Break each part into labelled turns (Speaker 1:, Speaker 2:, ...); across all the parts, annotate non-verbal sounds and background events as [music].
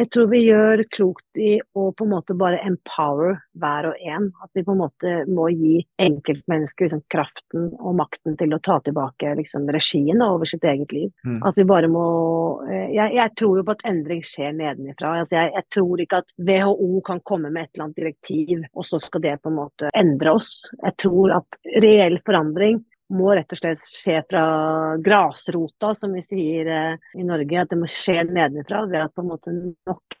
Speaker 1: jeg tror vi gjør klokt i å på en måte bare empower hver og en. At vi på en måte må gi enkeltmennesker liksom, kraften og makten til å ta tilbake liksom, regien over sitt eget liv. Mm. At vi bare må eh, jeg, jeg, tror jo på at endring skjer nedenifra. Altså, jeg, jeg, tror ikke at WHO kan komme med et eller annet direktiv, og så skal det på en måte endre oss. Jeg tror at reell forandring må rett og slett skje fra grasrota, som vi sier eh, i Norge. At det må skje nedenfra ved at på en måte nok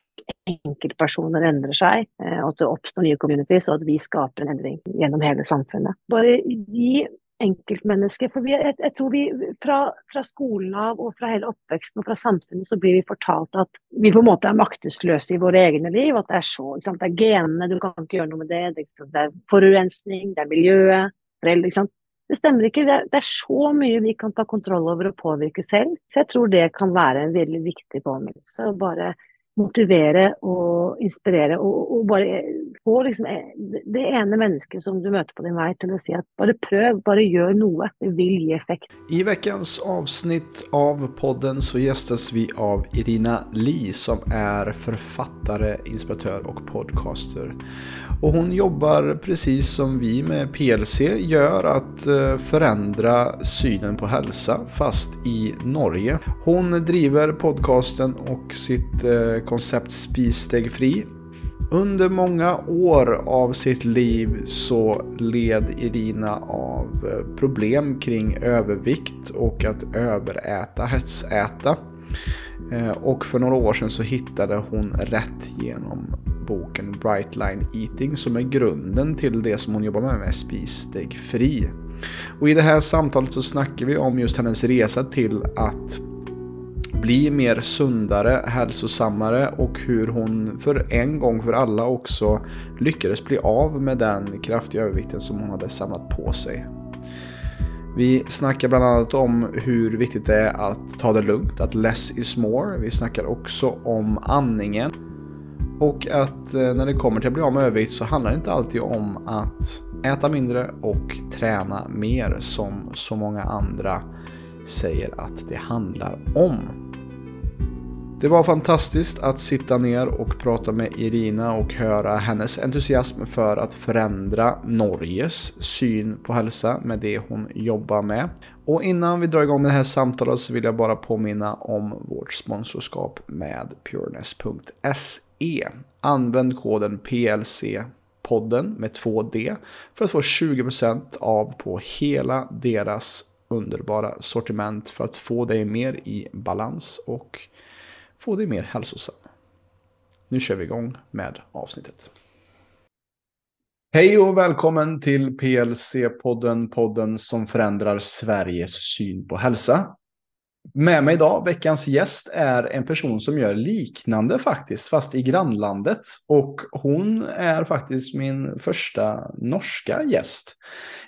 Speaker 1: enkeltpersoner endrer seg, eh, og at det oppstår nye communities, og at vi skaper en endring gjennom hele samfunnet. Bare gi enkeltmennesker For vi, jeg, jeg, tror vi fra, fra, skolen av og fra hele oppveksten og fra samfunnet så blir vi fortalt at vi på en måte er maktesløse i våre egne liv. At det er så, det er genene, du kan ikke gjøre noe med. Det, det er forurensning, det er miljøet, foreldre. ikke sant? Det stemmer ikke. Det er, det er, så mye vi kan ta kontroll over og påvirke selv. Så jeg tror det kan være en veldig viktig påminnelse. Å bare motivere og inspirere. Og, og bare få liksom det ene mennesket som du møter på din vei, til å si at bare prøv, bare gjør noe. Det vil gi effekt.
Speaker 2: I ukens avsnitt av podden så gjestes vi av Irina Li, som er forfatter, inspiratør og podcaster. Og hun jobber precis som vi med PLC gjør, at forandre förändra synen på helse, fast i Norge. Hun driver podcasten og sitt eh, koncept Spissteg fri. Under många år av sitt liv så led Irina av eh, problem kring övervikt och att överäta, hetsäta. Och för några år sedan så hittade hon rätt genom boken Bright Line Eating som är grunden till det som hon jobbar med med Spissteg Fri. Och i det här samtalet så snackar vi om just hennes resa till att bli mer sundare, hälsosammare och hur hon för en gång för alla också lyckades bli av med den kraftiga övervikten som hon hade samlat på sig. Vi snackar bland annat om hur viktigt det är att ta det lugnt, att less is more. Vi snackar också om andningen och att når när det kommer till att bli av med övervikt så handlar det inte alltid om att äta mindre och träna mer som så många andra säger att det handlar om. Det var fantastiskt att sitta ner och prata med Irina och höra hennes entusiasm för att förändra Norges syn på hälsa med det hon jobbar med. Och innan vi drar igång med det här samtalet så vill jag bara påminna om vårt sponsorskap med pureness.se. Använd koden PLC-podden med 2D för att få 20% av på hela deras underbara sortiment för att få dig mer i balans och få dig mer hälsosam. Nu kör vi igång med avsnittet. Hej och välkommen till PLC-podden, podden som förändrar Sveriges syn på hälsa. Med mig idag, veckans gäst, är en person som gör liknande faktiskt, fast i grannlandet. Och hon är faktiskt min första norska gäst.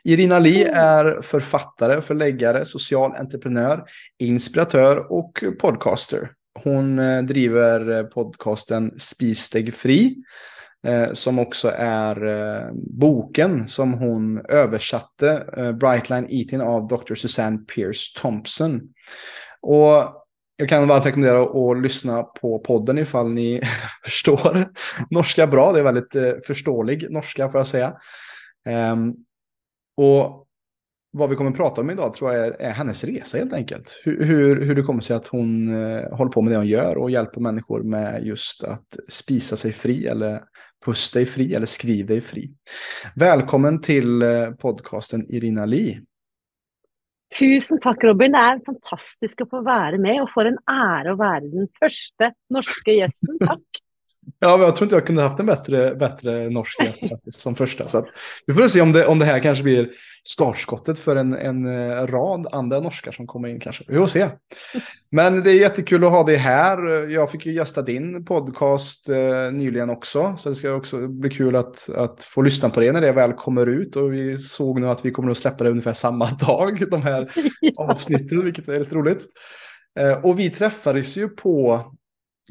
Speaker 2: Irina Li är författare, förläggare, social entreprenör, inspiratör och podcaster. Hon eh, driver podkasten podcasten Spissteg fri, eh, som också är boken som hon översatte, Brightline Eating av Dr. Suzanne Pierce Thompson. Och jag kan varmt rekommendera att lyssna på podden ifall ni [laughs] förstår norska bra. Det är väldigt förståelig norska får jag säga. Um, och vad vi kommer att prata om idag tror jag är, är hennes resa helt enkelt. Hur, hur, hur det kommer sig att hon eh, håller på med det hon gör och hjälper människor med just att spisa sig fri eller pusta dig fri eller skriv dig fri. Välkommen till eh, podcasten Irina Li.
Speaker 1: Tusen takk, Robin. Det er fantastisk å få være med, og for en ære å være den første norske gjesten. Takk.
Speaker 2: Ja, jag tror inte jag kunde haft en bättre, bättre norsk gäst faktiskt som första. Så vi får se om det, om det här kanske blir startskottet för en, en eh, rad andra norskar som kommer in kanske. Vi får se. Men det är jättekul att ha dig här. Jag fick ju gästa din podcast eh, nyligen också. Så det ska också bli kul att, att få lyssna på det när det väl kommer ut. Och vi såg nu att vi kommer att släppa det ungefär samma [laughs] dag, de här [laughs] avsnitten, vilket är lite roligt. Eh, och vi träffades ju på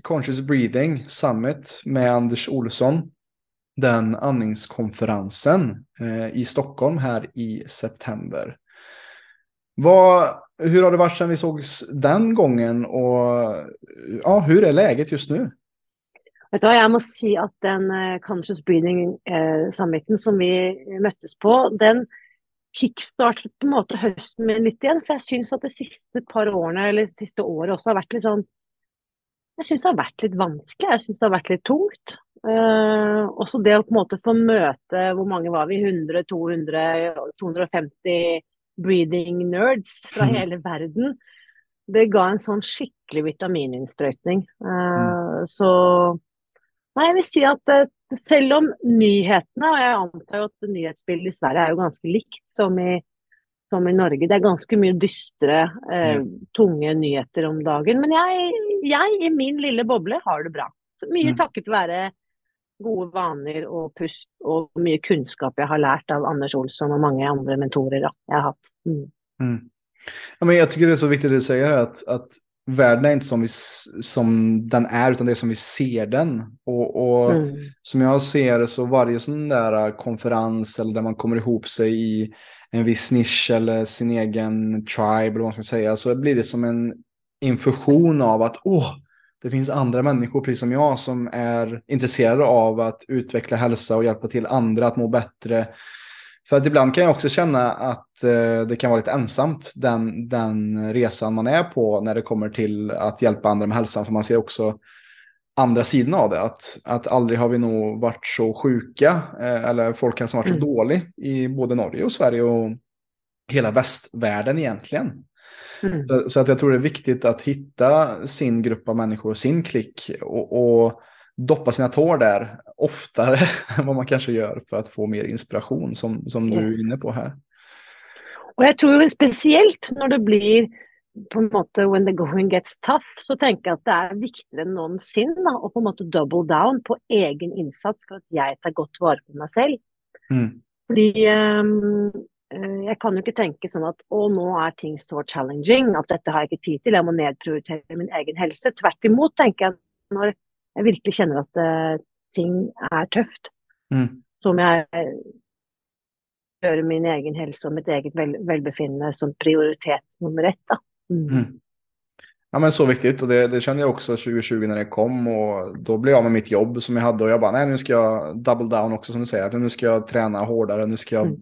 Speaker 2: Conscious Breathing Summit med Anders Olsson. Den andningskonferensen eh, i Stockholm här i september. Vad, har det varit sedan vi sågs den gången och ja, hur är läget just nu?
Speaker 1: Vet du hva, jeg må si at den uh, Conscious Breathing-summiten uh, som vi møttes på, den kickstartet på en måte høsten min litt igjen. For jeg syns at de siste par årene, eller det siste året også, har vært litt sånn Jeg syns det har vært litt vanskelig. Jeg syns det har vært litt tungt. Uh, også det å på en måte få møte Hvor mange var vi? 100, 200, 250 breathing nerds fra mm. hele verden. Det ga en sånn skikkelig vitamininnsprøytning. Uh, mm. Så Nei, jeg vil si at uh, selv om nyhetene, og jeg antar jo at nyhetsbildet i Sverige er jo ganske likt som i, som i Norge, det er ganske mye dystre, mm. tunge nyheter om dagen. Men jeg, jeg, i min lille boble har det bra. Så mye mm. takket være gode vaner og pust og mye kunnskap jeg har lært av Anders Olsson og mange andre mentorer da, jeg har hatt. Mm.
Speaker 2: Mm. Ja, men jeg tycker det er så viktig det du sier, at, at verden er ikke som, vi, som den er, utan det er som vi ser den. Og, og mm. som jeg ser det så varje sån där konferens eller der man kommer ihop seg i en viss nisch eller sin egen tribe eller vad man ska säga så blir det som en infusion av att åh, det finns andra människor, precis som jag, som är intresserade av att utveckla hälsa och hjälpa till andra att må bättre. För att ibland kan jag också känna att eh, det kan vara lite ensamt, den, den resan man är på när det kommer till att hjälpa andra med hälsan. För man ser också andra sidan av det. Att, att aldrig har vi nog varit så sjuka, eh, eller folkhälsan varit så mm. dålig i både Norge och Sverige och hela västvärlden egentligen. Mm. Så, så, att jag tror det är viktigt att hitta sin grupp av människor, sin klick och, och doppa sina tår där oftare [laughs] än vad man kanske gör för att få mer inspiration som, som yes. du är inne på här.
Speaker 1: Och jag tror speciellt när det blir på en måte when the going gets tough, så tenker jeg at det er viktigere enn noensinne å på en måte double down på egen innsats for at jeg tar godt vare på meg selv. Mm. Fordi um, jeg kan jo ikke tenke sånn at å, nå er ting så challenging at dette har jeg ikke tid til, jeg må nedprioritere min egen helse. Tvert imot tenker jeg når jeg virkelig kjenner at uh, ting er tøft, mm. som jeg gjøre min egen helse og mitt eget vel velbefinnende som prioritet nummer ett. Da. Mm. Mm.
Speaker 2: Ja men så viktigt och det, det, kände jag också 2020 när det kom och då blev jag med mitt jobb som jag hade och jag bara nej nu ska jag double down också som du säger, nu ska jag träna hårdare, nu ska jag bygge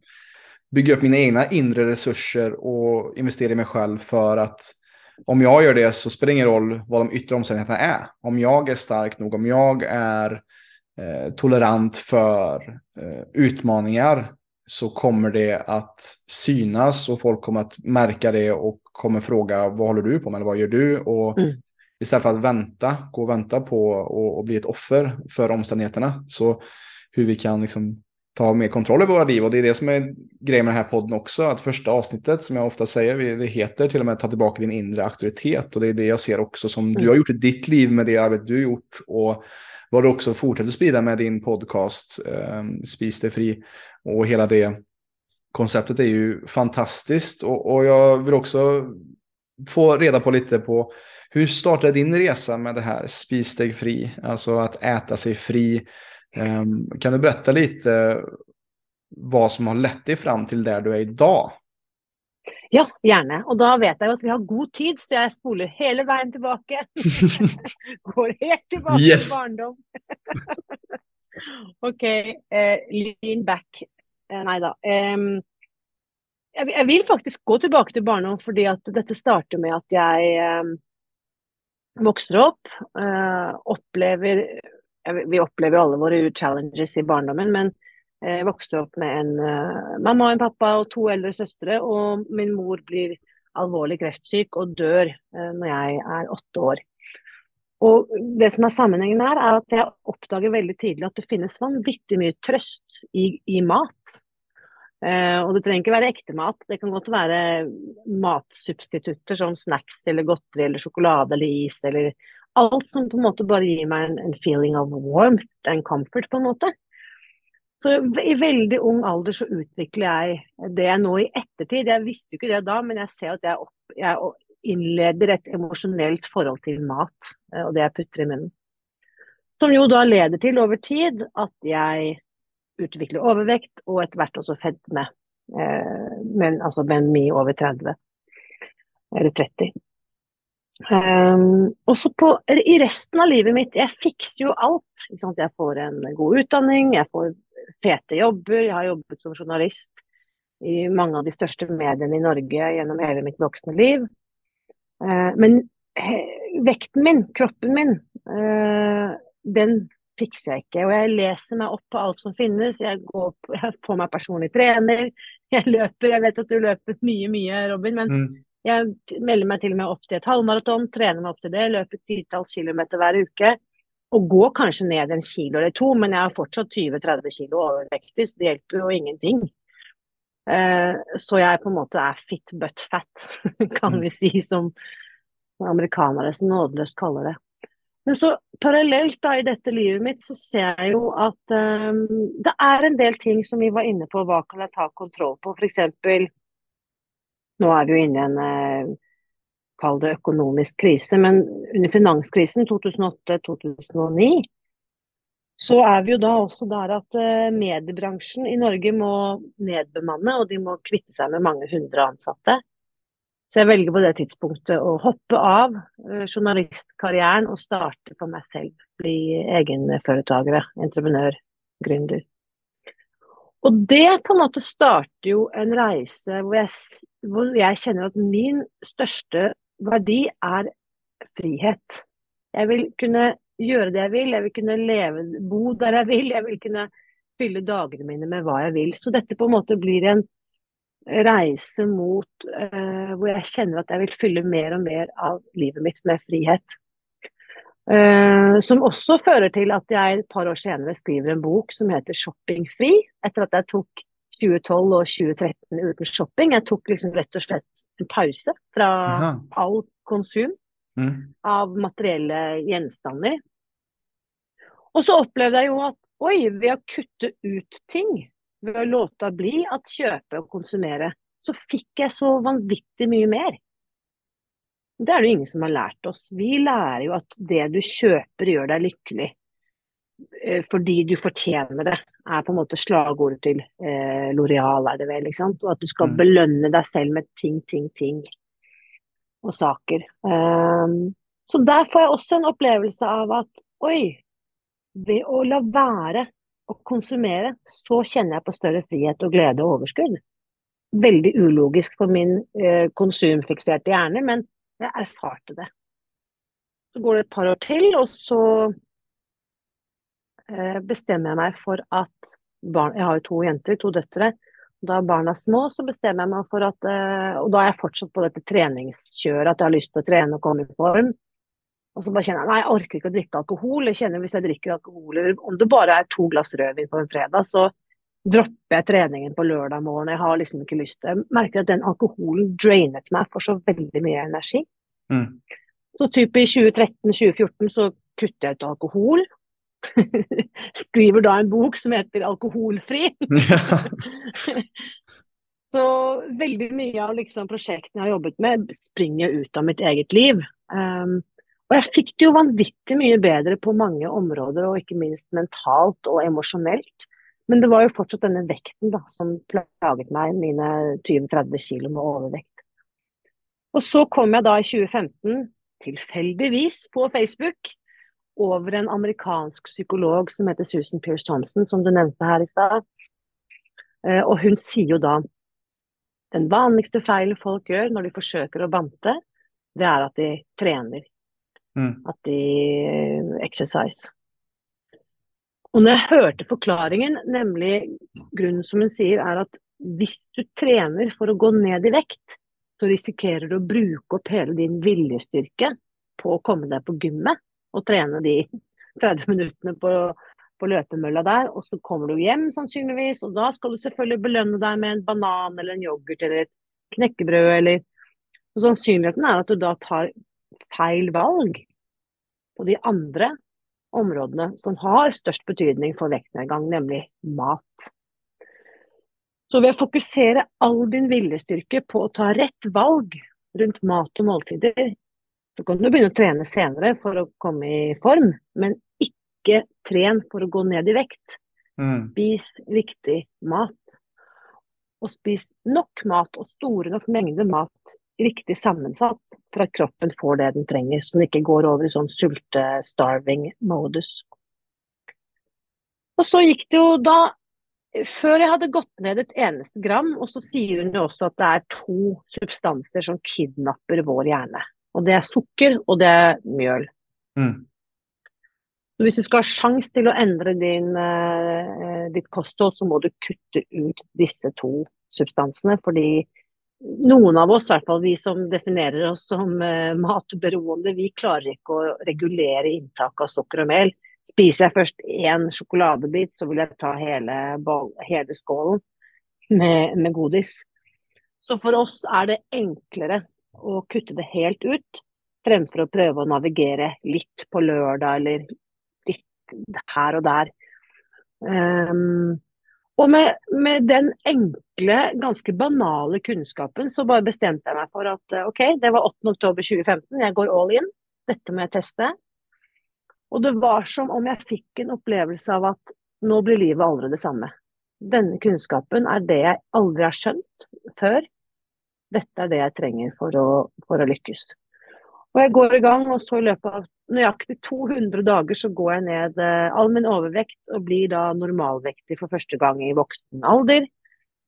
Speaker 2: bygga upp mina egna inre resurser och investera i mig själv för att om jag gör det så spelar det ingen roll vad de yttre omständigheterna är. Om jag är stark nog, om jag är eh, tolerant för eh, utmaningar så kommer det att synas och folk kommer att märka det och kommer fråga vad håller du på med eller vad gör du? Och mm. istället för att vänta, gå och vänta på och, och bli ett offer för omständigheterna så hur vi kan liksom ta mer kontroll över våra liv. Och det är det som är grejen med den här podden också. Att första avsnittet, som jag ofta säger, det heter till och med Ta tillbaka din inre auktoritet. Och det är det jag ser också som du har gjort i ditt liv med det arbete du har gjort. Och vad du också fortsätter sprida med din podcast, eh, Spis dig fri. Och hela det konceptet är ju fantastiskt. Och, och jag vill också få reda på lite på hur startade din resa med det här Spis dig fri? Alltså att äta sig fri. Um, kan du berätta lite vad som har lett dig fram till där du är idag?
Speaker 1: Ja, gjerne. Og da vet jeg jo at vi har god tid, så jeg spoler hele veien tilbake. [laughs] Går helt tilbake yes. til barndom. [laughs] OK. Uh, lean back. Uh, nei da. Jeg, vil faktisk gå tilbake til barndom, fordi at dette starter med at jeg vokser opp, uh, opplever vi opplever alle våre challenges i barndommen, men jeg vokste opp med en mamma og en pappa og to eldre søstre, og min mor blir alvorlig kreftsyk og dør når jeg er åtte år. Og det som er sammenhengen her, er at jeg oppdager veldig tidlig at det finnes vanvittig mye trøst i, i mat. Uh, og det trenger ikke være ekte mat, det kan godt være matsubstitutter som snacks eller godteri eller sjokolade eller is eller alt som på en måte bare gir meg en, en feeling of warmth and comfort, på en måte. Så i veldig ung alder så utvikler jeg det jeg nå i ettertid. Jeg visste jo ikke det da, men jeg ser at jeg, opp, jeg innleder et emosjonelt forhold til mat eh, og det jeg putter i munnen. Som jo da leder til over tid at jeg utvikler overvekt og etter hvert også fedme. Eh, men altså BMI over 30. Eller 30. Um, også på, i resten av livet mitt, jeg fikser jo alt. Jeg får en god utdanning, jeg får fete jobber, jeg har jobbet som journalist i mange av de største mediene i Norge gjennom hele mitt voksne liv. Uh, men vekten min, kroppen min, uh, den fikser jeg ikke. Og jeg leser meg opp på alt som finnes. Jeg, går på, [laughs] jeg får meg personlig trener. Jeg løper. Jeg vet at du løper mye, mye, Robin. men mm. Jeg melder meg til og med opp til et halvmaraton, trener meg opp til det, løper titalls kilometer hver uke. Og går kanskje ned en kilo eller to, men jeg har fortsatt 20-30 kilo overvektig, så det hjelper jo ingenting. Uh, så jeg på en måte er fit but fat, [laughs] kan mm. vi si, som amerikanere så nådeløst kaller det. Men så parallelt da i dette livet mitt, så ser jeg jo at um, det er en del ting som vi var inne på, hva kan jeg ta kontroll på? F.eks. Nå er vi jo inne i en uh, kall det økonomisk krise, men under finanskrisen 2008-2009 så er vi jo da også der at uh, mediebransjen i Norge må nedbemanne, og de må kvitte seg med mange hundre ansatte. Så jeg velger på det tidspunktet å hoppe av uh, journalistkarrieren og starte for meg selv. Bli egenforetaker, entreprenør, gründer. Og det på en måte starter jo en reise hvor jeg, hvor jeg kjenner at min største verdi er frihet. Jeg vil kunne gjøre det jeg vil, jeg vil kunne leve, bo der jeg vil, jeg vil kunne fylle dagene mine med hva jeg vil. Så dette på en måte blir en reise mot uh, hvor jeg kjenner at jeg vil fylle mer og mer av livet mitt med frihet. Uh, som også fører til at jeg et par år senere skriver en bok som heter 'Shoppingfri', etter at jeg tok 2012 og 2013 uten shopping. Jeg tok liksom rett og slett en pause fra Aha. all konsum mm. av materielle gjenstander. Og så opplevde jeg jo at oi, ved å kutte ut ting, ved å låte bli at kjøpe og konsumere, så fikk jeg så vanvittig mye mer. Det er det ingen som har lært oss. Vi lærer jo at det du kjøper gjør deg lykkelig. Eh, fordi du fortjener det, er på en måte slagordet til eh, Loreal, er det vel. ikke sant? Og at du skal mm. belønne deg selv med ting, ting, ting og saker. Um, så der får jeg også en opplevelse av at oi, ved å la være å konsumere, så kjenner jeg på større frihet og glede og overskudd. Veldig ulogisk for min eh, konsumfikserte hjerne, men jeg erfarte det. Så går det et par år til, og så eh, bestemmer jeg meg for at barn Jeg har jo to jenter, to døtre. Da barna er små, så bestemmer jeg meg for at eh, Og da er jeg fortsatt på dette treningskjøret, at jeg har lyst til å trene og komme i form. Og så bare kjenner jeg nei, jeg orker ikke å drikke alkohol. Jeg kjenner hvis jeg drikker alkohol, om det bare er to glass rødvin på en fredag, så dropper jeg treningen på lørdag morgen. Jeg har liksom ikke lyst. Jeg merker at den alkoholen drainet meg for så veldig mye energi. Mm. Så type i 2013-2014 så kutter jeg ut alkohol. [laughs] Skriver da en bok som heter 'Alkoholfri'. [laughs] så veldig mye av liksom prosjektene jeg har jobbet med, springer ut av mitt eget liv. Um, og jeg fikk det jo vanvittig mye bedre på mange områder, og ikke minst mentalt og emosjonelt. Men det var jo fortsatt denne vekten da, som plaget meg, mine 20-30 kilo med overvekt. Og så kom jeg da i 2015, tilfeldigvis på Facebook, over en amerikansk psykolog som heter Susan Pierce Thompson, som du nevnte her i stad. Eh, og hun sier jo da den vanligste feilen folk gjør når de forsøker å bante, det er at de trener Mm. At de exercise. Og når jeg hørte forklaringen, nemlig grunnen som hun sier, er at hvis du trener for å gå ned i vekt, så risikerer du å bruke opp hele din viljestyrke på å komme deg på gymmet og trene de [laughs] 30 minuttene på, på løpemølla der, og så kommer du hjem sannsynligvis, og da skal du selvfølgelig belønne deg med en banan eller en yoghurt eller et knekkebrød eller og Sannsynligheten er at du da tar feil valg på de andre områdene som har størst betydning for vektnedgang, nemlig mat. Så ved å fokusere all din viljestyrke på å ta rett valg rundt mat og måltider, så kan du begynne å trene senere for å komme i form, men ikke tren for å gå ned i vekt. Mm. Spis riktig mat. Og spis nok mat og store nok mengder mat riktig sammensatt for at kroppen får det den trenger, så den ikke går over i sånn sulte-starving-modus. Og så gikk det jo da Før jeg hadde gått ned et eneste gram, og så sier hun jo også at det er to substanser som kidnapper vår hjerne. Og det er sukker, og det er mjøl. Mm. Så hvis du skal ha sjanse til å endre din, uh, ditt kosthold, så må du kutte ut disse to substansene. Fordi noen av oss, i hvert fall vi som definerer oss som uh, matberoende, vi klarer ikke å regulere inntak av sukker og mel. Spiser jeg først én sjokoladebit, så vil jeg ta hele, hele skålen med, med, godis. Så for oss er det enklere å kutte det helt ut, fremfor å prøve å navigere litt på lørdag eller litt her og der. Um, og med, med, den enkle, ganske banale kunnskapen, så bare bestemte jeg meg for at eh, OK, det var 8.10.2015, jeg går all in. Dette må jeg teste. Og det var som om jeg fikk en opplevelse av at nå blir livet aldri det samme. Denne kunnskapen er det jeg aldri har skjønt før. Dette er det jeg trenger for å, for å lykkes. Og jeg går i gang, og så i løpet av nøyaktig 200 dager så går jeg ned eh, all min overvekt og blir da normalvektig for første gang i voksen alder.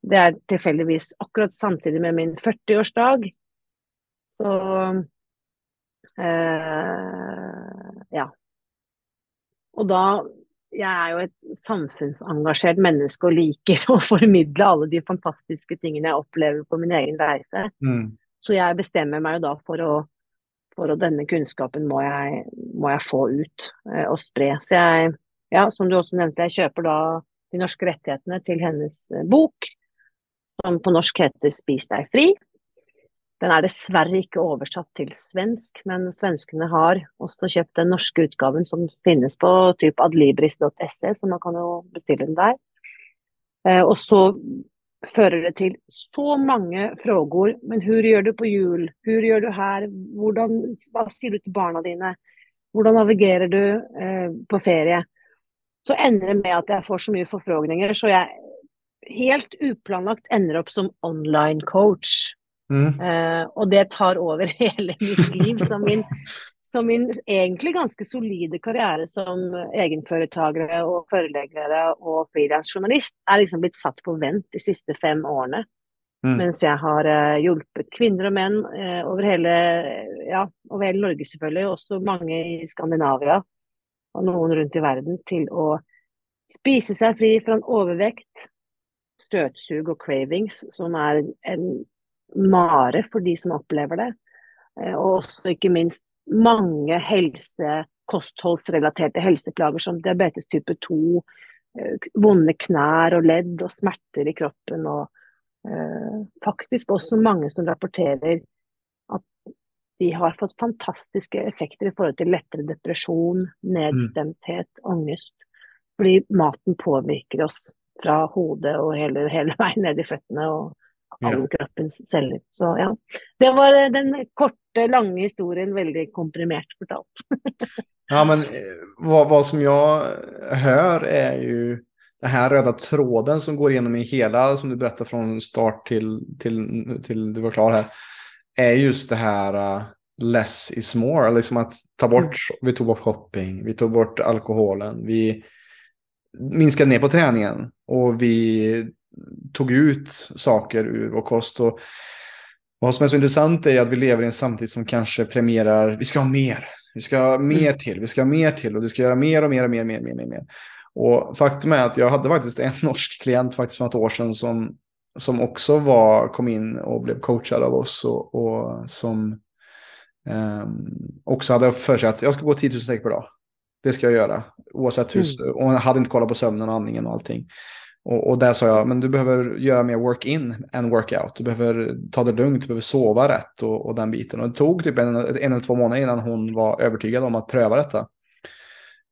Speaker 1: Det er tilfeldigvis akkurat samtidig med min 40-årsdag. Så eh, ja. Og da Jeg er jo et samfunnsengasjert menneske og liker [laughs] å formidle alle de fantastiske tingene jeg opplever på min egen reise. Mm. Så jeg bestemmer meg jo da for å for at denne kunnskapen må jeg, må jeg få ut eh, og spre. Så jeg, ja, som du også nevnte, jeg kjøper da de norske rettighetene til hennes eh, bok, som på norsk heter 'Spis deg fri'. Den er dessverre ikke oversatt til svensk, men svenskene har også kjøpt den norske utgaven som finnes på typ adlibris.se, så man kan jo bestille den der. Eh, og så fører det til så mange frågor. Men hur gjør du på jul? Hur gjør du her? Hvordan, hva sier du til barna dine? Hvordan navigerer du eh, på ferie? Så ender det med at jeg får så mye forfrågninger, så jeg helt uplanlagt ender opp som online coach. Mm. Eh, og det tar over [laughs] hele mitt liv. Så min så min egentlig ganske solide karriere som egenforetakere og foreleggere og frilansjournalist er liksom blitt satt på vent de siste fem årene. Mm. Mens jeg har uh, hjulpet kvinner og menn uh, over, hele, ja, over hele Norge, selvfølgelig, også mange i Skandinavia og noen rundt i verden, til å spise seg fri fra en overvekt, støtsug og cravings, som er en mare for de som opplever det. Uh, og også ikke minst mange helse, kostholdsrelaterte helseplager som diabetes type 2, eh, vonde knær og ledd og smerter i kroppen. Og eh, faktisk også mange som rapporterer at de har fått fantastiske effekter i forhold til lettere depresjon, nedstemthet, mm. angst. Fordi maten påvirker oss fra hodet og hele, hele veien ned i føttene. og alle kroppens celler. Så ja. Det var eh, den korte, lange historien veldig komprimert fortalt. [laughs]
Speaker 2: ja, men hva, vad, vad, som jeg hører, er jo den här röda tråden som går gjennom i hela, som du berättar från start till, till, till du var klar här, är just det här uh, less is more, liksom att ta bort, mm. vi tog bort shopping, vi tog bort alkoholen, vi minskade ner på träningen och vi tog ut saker ur vår kost. Och vad som är så intressant är att vi lever i en samtid som kanske premierar, vi ska ha mer, vi ska ha mer til, till, vi ska ha mer till och du ska göra mer och mer och mer, mer, mer, mer, mer. Och faktum är att jag hade faktiskt en [laughs] norsk klient faktiskt för något år sedan som, som också var, kom in och blev coachad av oss och, och som um, också hade för sig att jag ska gå 10 000 steg per dag. Det ska jag göra, oavsett hur, mm. och hon hade inte kollat på sömnen och andningen och allting. Och, och där sa jag, men du behöver göra mer work-in än workout. Du behöver ta det lugnt, du behöver sova rätt och, och den biten. Och det tog typ en, en eller två månader innan hon var övertygad om att pröva detta.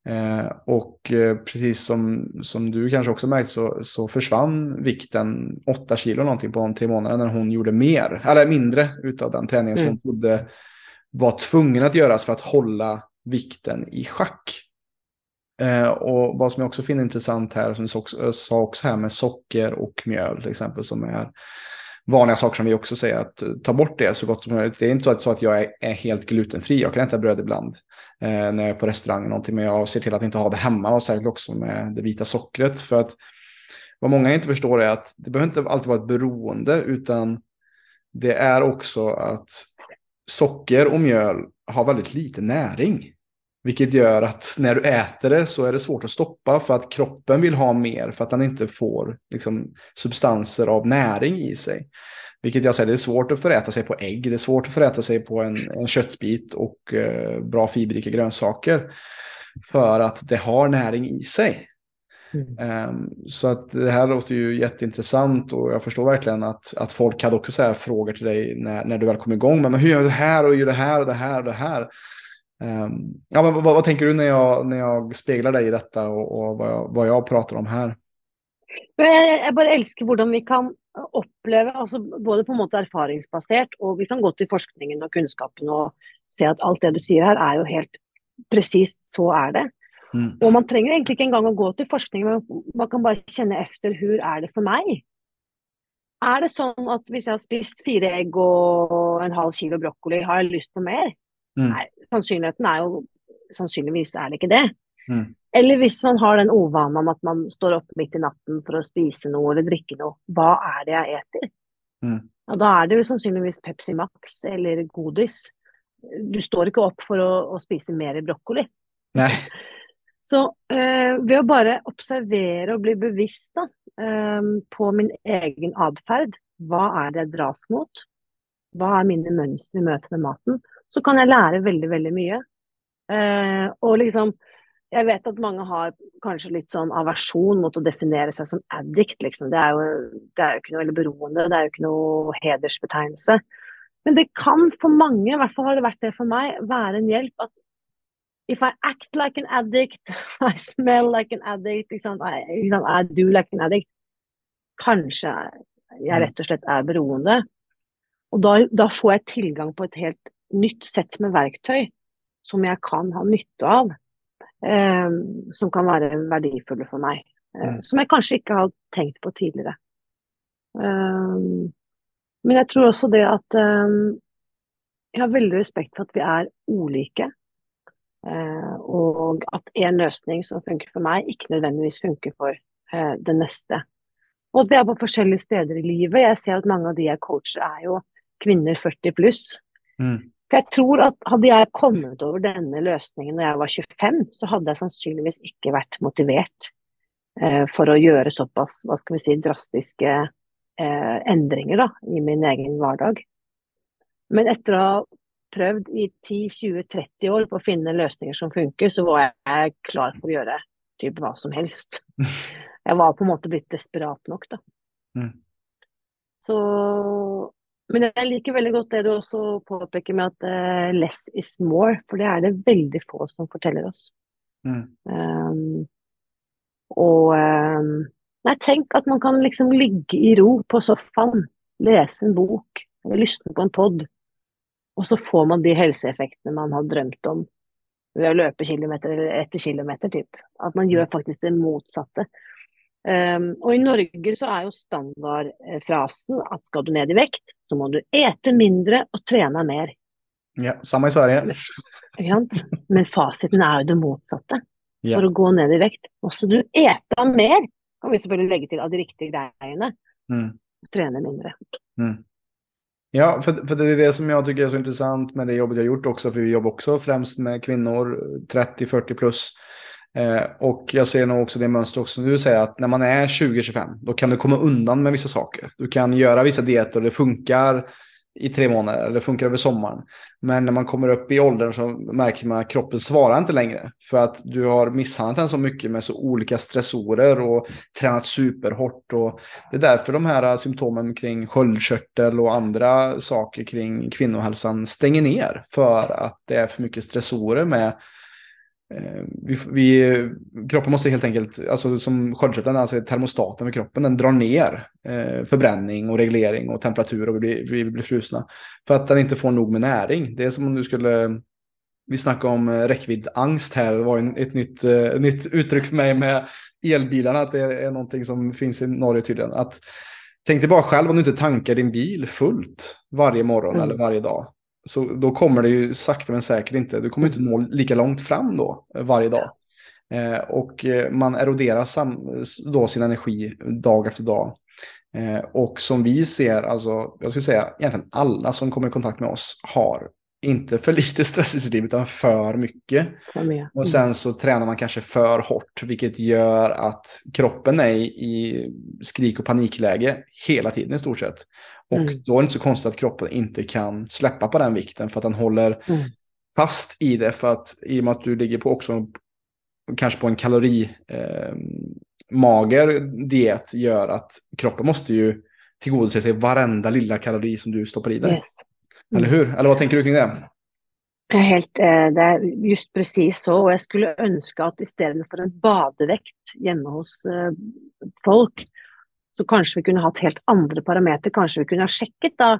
Speaker 2: Eh, och eh, precis som, som du kanske också märkt så, så försvann vikten 8 kilo någonting på de tre månaderna när hon gjorde mer, eller mindre utav den träningen som mm. hon trodde var tvungen att göras för att hålla vikten i schack. Eh, och vad som jag också finner intressant här, som du sa också här med socker och mjöl till exempel, som är vanliga saker som vi också säger, att ta bort det så gott som möjligt. Det är inte så att, så att jag är, är helt glutenfri, jag kan äta bröd ibland eh, när jag är på restaurang eller någonting, men jag ser till att inte ha det hemma och särskilt också med det vita sockret. För att vad många inte förstår är att det behöver inte alltid vara ett beroende, utan det är också att socker och mjöl har väldigt lite näring. Vilket gör att när du äter det så är det svårt att stoppa för att kroppen vill ha mer för att den inte får liksom, substanser av näring i sig. Vilket jag säger, det är svårt att föräta sig på ägg, det är svårt att föräta sig på en, en köttbit och eh, bra fiberrika grönsaker. För att det har näring i sig. Mm. Um, så att det här låter ju jätteintressant och jag förstår verkligen att, att folk hade också så frågor till dig när, när du väl kom igång. Men, men hur gör du det här och gör det här och det här och det här? Um, ja, men vad, vad, tänker du när jag, när jag speglar dig i detta och, och vad, jag, vad jag pratar om här?
Speaker 1: Jeg, jeg bare elsker hvordan vi kan oppleve, altså både på en måte erfaringsbasert, og vi kan gå til forskningen og kunnskapen og se at alt det du sier her, er jo helt presist så er det. Mm. Og man trenger egentlig ikke engang å gå til forskning, men man kan bare kjenne efter hvor er det for meg. Er det sånn at hvis jeg har spist fire egg og en halv kilo brokkoli, har jeg lyst på mer? Mm. Nei, sannsynligheten er jo Sannsynligvis er det ikke det. Mm. Eller hvis man har den uvanen om at man står opp midt i natten for å spise noe eller drikke noe. Hva er det jeg eter? Mm. Ja, da er det jo sannsynligvis Pepsi Max eller godis. Du står ikke opp for å, å spise mer brokkoli.
Speaker 2: Nei.
Speaker 1: Så øh, ved å bare observere og bli bevisst da, øh, på min egen atferd, hva er det jeg dras mot? Hva er mine mønstre i møte med maten? Så kan jeg lære veldig, veldig mye. Eh, og liksom Jeg vet at mange har kanskje litt sånn aversjon mot å definere seg som addict, liksom. Det er jo, det er jo ikke noe veldig beroende, det er jo ikke noe hedersbetegnelse. Men det kan for mange, i hvert fall har det vært det for meg, være en hjelp at if I act like an addict, [laughs] I smell like an addict, liksom, I, I do like an addict, kanskje jeg mm. rett og slett er beroende. Og da, da får jeg tilgang på et helt nytt sett med verktøy som jeg kan ha nytte av. Eh, som kan være verdifulle for meg. Eh, mm. Som jeg kanskje ikke har tenkt på tidligere. Eh, men jeg tror også det at eh, Jeg har veldig respekt for at vi er ulike. Eh, og at en løsning som funker for meg, ikke nødvendigvis funker for eh, den neste. Og det er på forskjellige steder i livet. Jeg ser at mange av de jeg coacher, er jo kvinner 40 pluss. Mm. For jeg tror at Hadde jeg kommet over denne løsningen når jeg var 25, så hadde jeg sannsynligvis ikke vært motivert eh, for å gjøre såpass hva skal vi si, drastiske eh, endringer da, i min egen hverdag. Men etter å ha prøvd i 10-20-30 år på å finne løsninger som funker, så var jeg klar for å gjøre typ hva som helst. [laughs] Jeg var på en måte blitt desperat nok, da. Mm. Så men jeg liker veldig godt det du også påpeker med at uh, less is more, for det er det veldig få som forteller oss. Mm. Um, og um, nei, tenk at man kan liksom ligge i ro på sofaen, lese en bok eller lysne på en pod, og så får man de helseeffektene man har drømt om ved å løpe kilometer etter kilometer. Typ. At man gjør faktisk det motsatte. Um, og i Norge så er jo standardfrasen at skal du ned i vekt, så må du ete mindre og trene mer.
Speaker 2: Ja, samme i Sverige.
Speaker 1: Men, men fasiten er jo det motsatte. Ja. For å gå ned i vekt måste du ete mer, kan vi selvfølgelig legge til, av de riktige greiene. Mm. Og trene mindre. Mm.
Speaker 2: Ja, för, för det är det som jag tycker är så intressant med det jobbet jag gjort också, för vi jobbar också främst med kvinnor 30-40 plus Eh, och jag ser nog också det mönster också du säger att när man är 20-25 då kan du komma undan med vissa saker. Du kan göra vissa dieter och det funkar i tre månader eller funkar över sommaren. Men när man kommer upp i åldern så märker man att kroppen svarar inte längre. För att du har misshandlat den så mycket med så olika stressorer och tränat superhårt. Och det är därför de här symptomen kring sköldkörtel och andra saker kring kvinnohälsan stänger ner. För att det är för mycket stressorer med vi, vi, kroppen måste helt enkelt, alltså som sköldkörteln, alltså termostaten ved kroppen, den drar ner eh, förbränning och reglering och temperatur och vi blir, vi blir frusna. För att den inte får nog med näring. Det är som om du skulle, vi snackade om eh, räckviddangst här, det var en, ett nytt, eh, nytt uttryck för mig med elbilarna, att det är någonting som finns i Norge tydligen. Att tänk dig bara själv om du inte tankar din bil fullt varje morgon mm. eller varje dag. Så då kommer det ju sakta men säkert inte, du kommer inte nå lika långt fram då eh, varje dag. Eh, och eh, man eroderar sam, då sin energi dag efter dag. Eh, och som vi ser, alltså, jag skulle säga egentligen alla som kommer i kontakt med oss har inte för lite stress i sitt liv utan för mycket. Mm. Och sen så tränar man kanske för hårt vilket gör att kroppen är i skrik och panikläge hela tiden i stort sett. Och mm. då är det inte så konstigt att kroppen inte kan släppa på den vikten för att den håller mm. fast i det för att i och med att du ligger på också kanske på en kalorimager eh, diet gör att kroppen måste ju tillgodose sig varenda lilla kalori som du stoppar i dig. Yes. Eller hur? Eller vad tänker du kring det?
Speaker 1: Helt, eh, det är just precis så. Och jag skulle önska att istället för en badevekt hemma hos eh, folk, så kanskje vi kunne hatt helt andre parametere, kanskje vi kunne ha sjekket da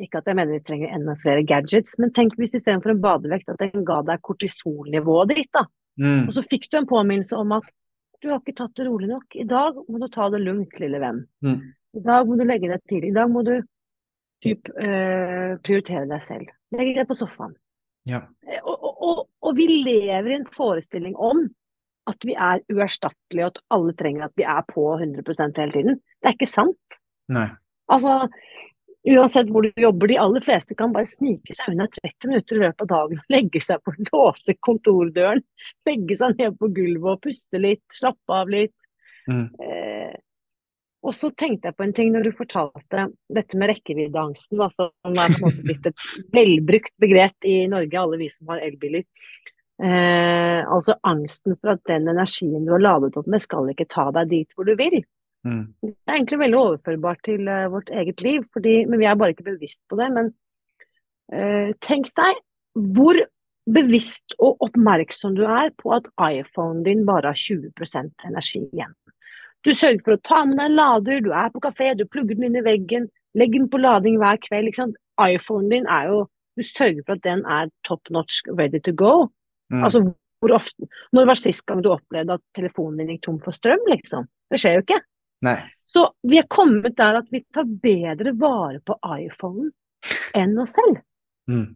Speaker 1: Ikke at jeg mener vi trenger enda flere gadgets, men tenk hvis istedenfor en badevekt at den ga deg kortisolnivået ditt. da. Mm. Og så fikk du en påminnelse om at du har ikke tatt det rolig nok. I dag må du ta det lugnt, lille venn. Mm. I dag må du legge deg tidlig. I dag må du typ, eh, prioritere deg selv. Legge deg på sofaen. Ja. Eh, og, og, og, og, vi lever i en forestilling om at vi er uerstattelige, og at alle trenger at vi er på 100% hele tiden. Det er ikke sant.
Speaker 2: Nei.
Speaker 1: Altså, uansett hvor du jobber, de aller fleste kan bare snike seg unna 30 minutter i løpet av dagen. Legge seg på, [laughs] låse kontordøren, legge seg ned på gulvet og puste litt, slappe av litt. Mm. Eh, og så tenkte jeg på en ting når du fortalte dette med rekkeviddeangsten, som er på en måte blitt et [laughs] velbrukt begrep i Norge, alle vi som har elbiler. Eh, altså angsten for at den energien du har ladet opp med, skal ikke ta deg dit hvor du vil. Mm. Det er egentlig veldig overførbart til uh, vårt eget liv, fordi, men vi er bare ikke bevisst på det. Men uh, tenk deg hvor bevisst og oppmerksom du er på at iPhonen din bare har 20 energi igjen. Du sørger for å ta med deg en lader, du er på kafé, du plugger den inn i veggen, legger den på lading hver kveld. iPhonen din er jo Du sørger for at den er top notch ready to go. Mm. Altså hvor ofte Når var sist gang du opplevde at telefonen din gikk tom for strøm, liksom? Det skjer jo ikke.
Speaker 2: Nei.
Speaker 1: Så vi er kommet der at vi tar bedre vare på iPhonen enn oss selv. Mm.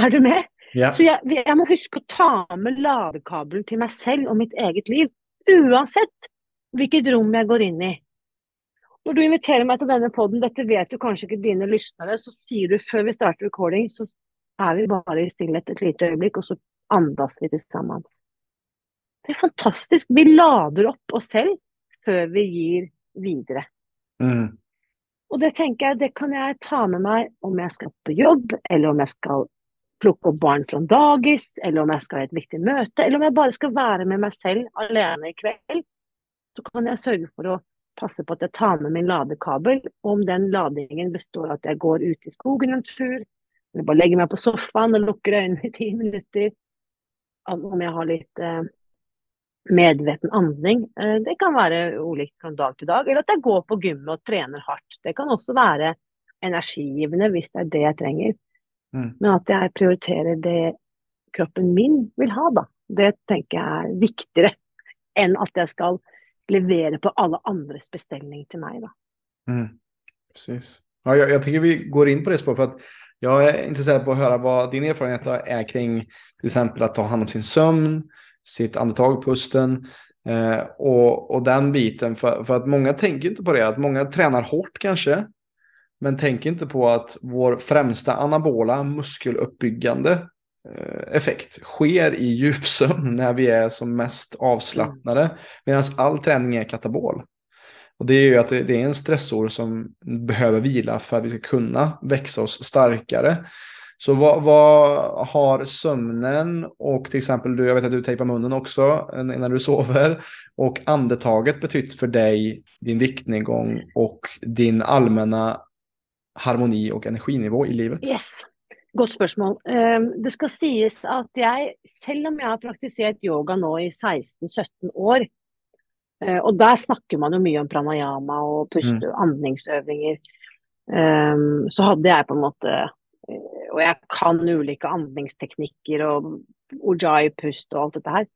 Speaker 1: Er du med?
Speaker 2: Ja.
Speaker 1: Så jeg, jeg, må huske å ta med ladekabelen til meg selv og mitt eget liv. Uansett hvilket rom jeg går inn i. Når du inviterer meg til denne poden, dette vet du kanskje ikke dine lyttere, så sier du før vi starter recording, så er vi bare i stillhet et lite øyeblikk, og så andas vi tilsammens. Det er fantastisk. Vi lader opp oss selv før vi gir videre. Mm. Og det tenker jeg, det kan jeg ta med meg om jeg skal på jobb, eller om jeg skal plukke opp barn fra dagis, eller om jeg skal ha et viktig møte, eller om jeg bare skal være med meg selv alene i kveld. Så kan jeg sørge for å passe på at jeg tar med min ladekabel. Og om den ladingen består av at jeg går ut i skogen en tur, eller bare legger meg på sofaen og lukker øynene i ti minutter. Om jeg har litt eh, medveten andning. Eh, det kan være ulikt fra dag til dag. Eller at jeg går på gymmet og trener hardt. Det kan også være energigivende hvis det er det jeg trenger. Mm. Men at jeg prioriterer det kroppen min vil ha, da. Det tenker jeg er viktigere [laughs] enn at jeg skal levere på alle andres bestilling til meg, da.
Speaker 2: Mm. Precis. Ja, jag, jag tycker vi går in på det spåret att jag är intresserad på att höra vad din erfarenhet är kring till exempel att ta hand om sin sömn, sitt andetag, pusten eh, och, och den biten. För, för att många tänker inte på det, att många tränar hårt kanske, men tänker inte på att vår främsta anabola muskeluppbyggande eh, effekt sker i djupsömn när vi är som mest avslappnade, medan all träning är katabol. Och det är ju att det, det är en stressor som behöver vila för att vi ska kunna växa oss starkare. Så vad, vad, har sömnen och till exempel, du, jag vet att du tejpar munnen också när du sover och andetaget betytt för dig, din viktnedgång och din allmänna harmoni och energinivå i livet?
Speaker 1: Yes. Godt spørsmål. Ehm, det skal sies at jeg, selv om jeg har praktisert yoga nå i 16-17 år, og der snakker man jo mye om pranayama og puste, mm. andningsøvinger, Um, så hadde jeg på en måte og jeg kan ulike andningsteknikker og ojai-pust og alt dette her.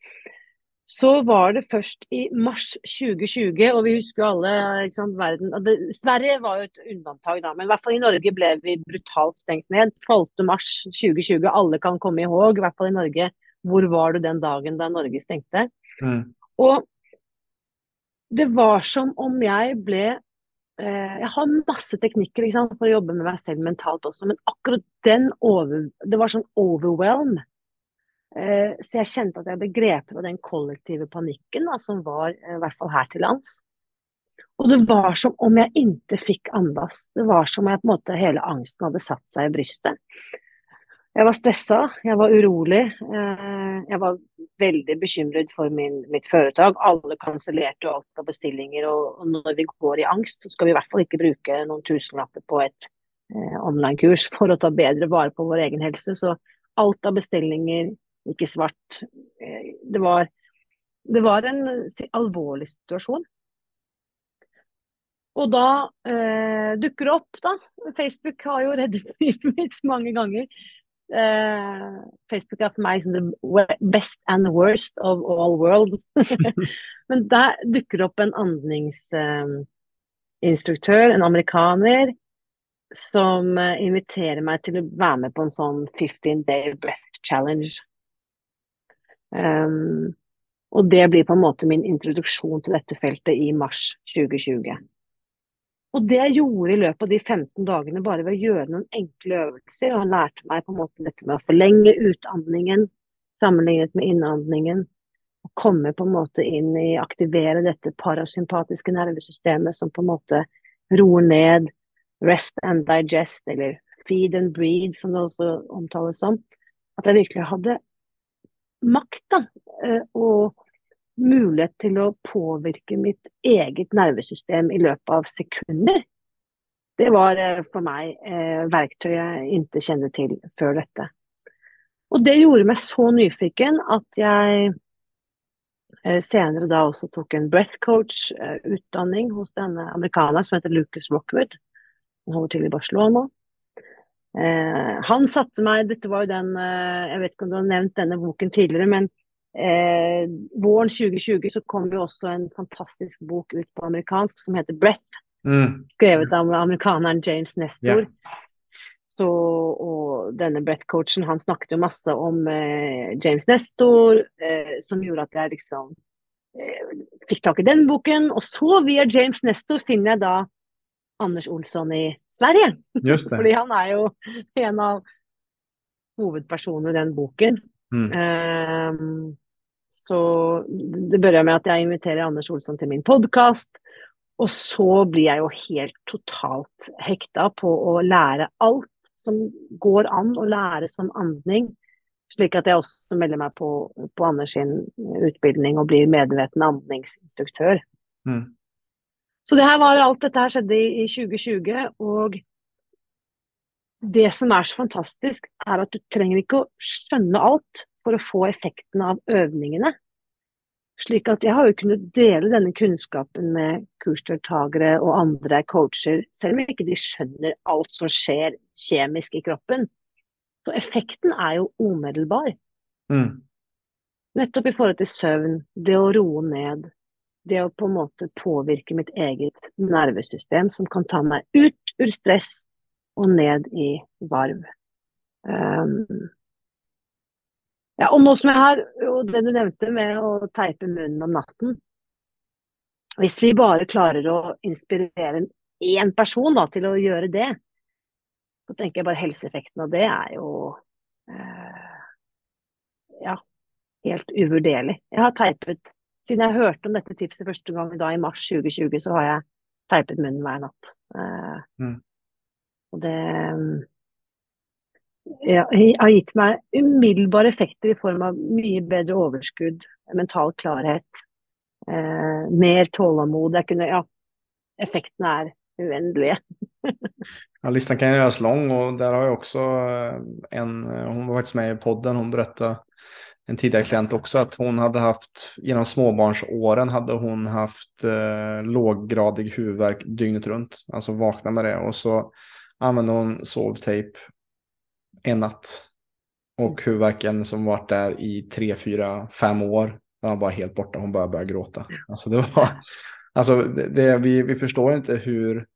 Speaker 1: så var det først i mars 2020, og vi husker jo alle sant, verden det, Sverige var jo et unntak, da, men i hvert fall i Norge ble vi brutalt stengt ned. 12. mars 2020, alle kan komme i håp, i hvert fall i Norge. Hvor var du den dagen da Norge stengte? Mm. Og det var som om jeg ble eh, Jeg har masse teknikker sant, for å jobbe med meg selv mentalt også, men akkurat den over, Det var sånn overwhelm. Eh, så jeg kjente at jeg ble grepet av den kollektive panikken da, som var eh, i hvert fall her til lands. Og det var som om jeg ikke fikk andas. Det var som om jeg, på en måte, hele angsten hadde satt seg i brystet. Jeg var stressa, jeg var urolig. Eh, jeg var veldig bekymret for min, mitt foretak. Alle kansellerte alt av bestillinger. Og, når vi går i angst, så skal vi i hvert fall ikke bruke noen tusenlapper på et eh, online-kurs for å ta bedre vare på vår egen helse. Så alt av bestillinger ikke svart. Eh, det var, det var en alvorlig situasjon. Og da eh, dukker det opp, da. Facebook har jo reddet livet [laughs] mitt mange ganger. Eh, Facebook er for meg som the best and worst of all worlds. [laughs] Men der dukker det opp en andningsinstruktør, en amerikaner, som eh, inviterer meg til å være med på en sånn 15 day breath challenge. Um, og det blir på en måte min introduksjon til dette feltet i mars 2020. Og det jeg gjorde i løpet av de 15 dagene, bare ved å gjøre noen enkle øvelser, og han lærte meg på en måte dette med å forlenge utandningen sammenlignet med innandningen, og komme på en måte inn i aktivere dette parasympatiske nervesystemet som på en måte roer ned, rest and digest, eller feed and breathe, som det også omtales som. At jeg virkelig hadde makt da, eh, og mulighet til å påvirke mitt eget nervesystem i løpet av sekunder. Det var eh, for meg eh, verktøyet jeg ikke kjenner til før dette. Og det gjorde meg så nyfiken at jeg eh, senere da også tok en breath coach-utdanning hos denne amerikaneren som heter Lucas Rockwood. Han holder til i Barcelona. Eh, han satte meg Dette var jo den eh, Jeg vet ikke om du har nevnt denne boken tidligere, men eh, våren 2020 så kom jo også en fantastisk bok ut på amerikansk som heter 'Brett'. Mm. Skrevet av amerikaneren James Nestor. Yeah. Så, og denne Brett-coachen han snakket jo masse om eh, James Nestor, eh, som gjorde at jeg liksom eh, fikk tak i den boken. Og så via James Nestor finner jeg da Anders Olsson i Sverige.
Speaker 2: Just det. [laughs]
Speaker 1: Fordi han er jo en av hovedpersonene i den boken. Mm. Um, så det begynner med at jeg inviterer Anders Olsson til min podkast. Og så blir jeg jo helt totalt hekta på å lære alt som går an å lære som andning. Slik at jeg også melder meg på, på Anders sin utbildning og blir medveten andningsinstruktør. Mm. Så det her var alt dette her skjedde i, i 2020. Og det som er så fantastisk, er at du trenger ikke å skjønne alt for å få effekten av øvningene. Slik at jeg har jo kunnet dele denne kunnskapen med kursdeltakere og andre coacher, selv om ikke de skjønner alt som skjer kjemisk i kroppen. Så effekten er jo umiddelbar. Mm. Nettopp i forhold til søvn, det å roe ned, det å på en måte påvirke mitt eget nervesystem, som kan ta meg ut ur stress og ned i varv. Um, ja, og nå som jeg har, og det du nevnte med å teipe munnen om natten Hvis vi bare klarer å inspirere én person da, til å gjøre det, så tenker jeg bare helseeffekten av det er jo eh, ja, helt uvurderlig. Jeg har teipet siden jeg hørte om dette tipset første gang da i mars 2020, så har jeg teipet munnen hver natt. Eh, mm. Og det ja, har gitt meg umiddelbare effekter i form av mye bedre overskudd, mental klarhet, eh, mer tålmod. Ja, effektene er uendelige. [laughs]
Speaker 2: ja, listan kan gjøres lang, og der har jeg også eh, en Hun var faktisk med i podden. Hun berättade en tidigare klient også at hun hadde haft, gjennom småbarnsåren hadde hun haft eh, låggradig hodeverk dygnet rundt. Altså våkna med det Og så använde hun sovtejp en natt. Och huvudvärken som varit där i tre, fyra, fem år Då var han bara helt borta, hon bara började gråta. Alltså det var, alltså det, det, vi, vi förstår inte hur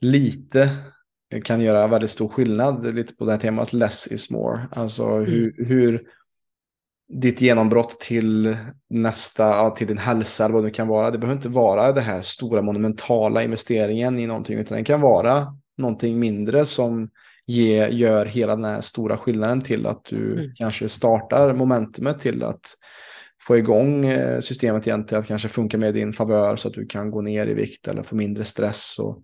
Speaker 2: lite kan göra väldigt stor skillnad lite på det här temat less is more. Alltså mm. hur, hur ditt genombrott till nästa, till din hälsa eller vad det kan vara. Det behöver inte vara det här stora monumentala investeringen i någonting, utan det kan vara någonting mindre som ge, gör hela den här stora skillnaden till att du mm. kanske startar momentumet till att få igång eh, systemet igen till att kanske funka med din favör så att du kan gå ner i vikt eller få mindre stress och,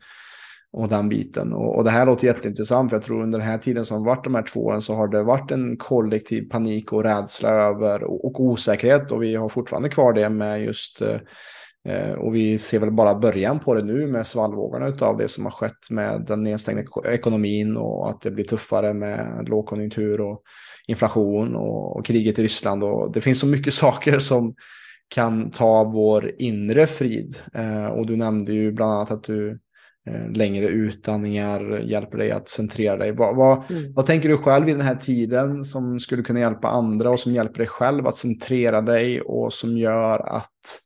Speaker 2: och den biten. Och, och det här låter jätteintressant för jag tror under den här tiden som varit de här två åren så har det varit en kollektiv panik och rädsla över och, och osäkerhet och vi har fortfarande kvar det med just eh, och vi ser väl bara början på det nu med svallvågorna av det som har skett med den nedstängda ekonomin och att det blir tuffare med lågkonjunktur och inflation och, och kriget i Ryssland. Och det finns så mycket [laughs] saker som kan ta vår inre frid. Eh, och du nämnde ju bland annat att du eh, längre utandningar hjälper dig att centrera dig. Vad, vad, mm. vad, tänker du själv i den här tiden som skulle kunna hjälpa andra och som hjälper dig själv att centrera dig och som gör att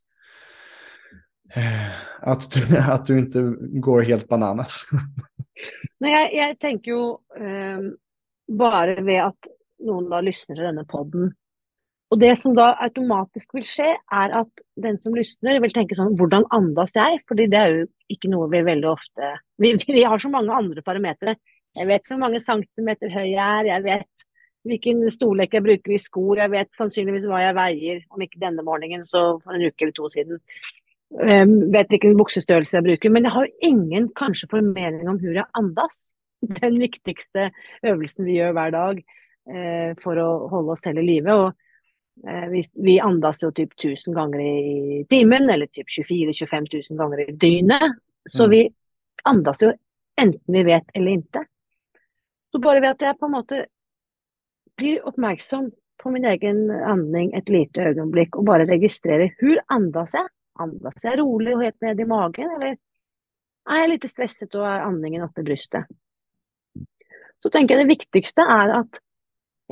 Speaker 2: Eh, at du, [laughs] at du ikke går helt bananas. [laughs]
Speaker 1: Nei, jeg, jeg, tenker jo eh, bare ved at noen da lysner til denne poden Og det som da automatisk vil skje, er at den som lysner, vil tenke sånn Hvordan andas jeg? Fordi det er jo ikke noe vi veldig ofte Vi, vi har så mange andre parametere. Jeg vet hvor mange centimeter høy jeg er, jeg vet hvilken storlek jeg bruker i skor, jeg vet sannsynligvis hva jeg veier, om ikke denne morgenen, så for en uke eller to siden. Um, vet ikke hvilken buksestørrelse jeg bruker, men jeg har ingen kanskje formening om hvor jeg andas. [laughs] Den viktigste øvelsen vi gjør hver dag uh, for å holde oss selv i live. Og uh, vi, vi, andas jo typ 1000 ganger i timen, eller typ 24 000-25 000 ganger i døgnet. Så mm. vi andas jo enten vi vet eller ikke. Så bare ved at jeg på en måte blir oppmerksom på min egen andning et lite øyeblikk og bare registrerer hvor andas jeg, andas jeg rolig og helt ned i magen, eller er jeg litt stresset og er andingen oppe i brystet? Så tenker jeg det viktigste er at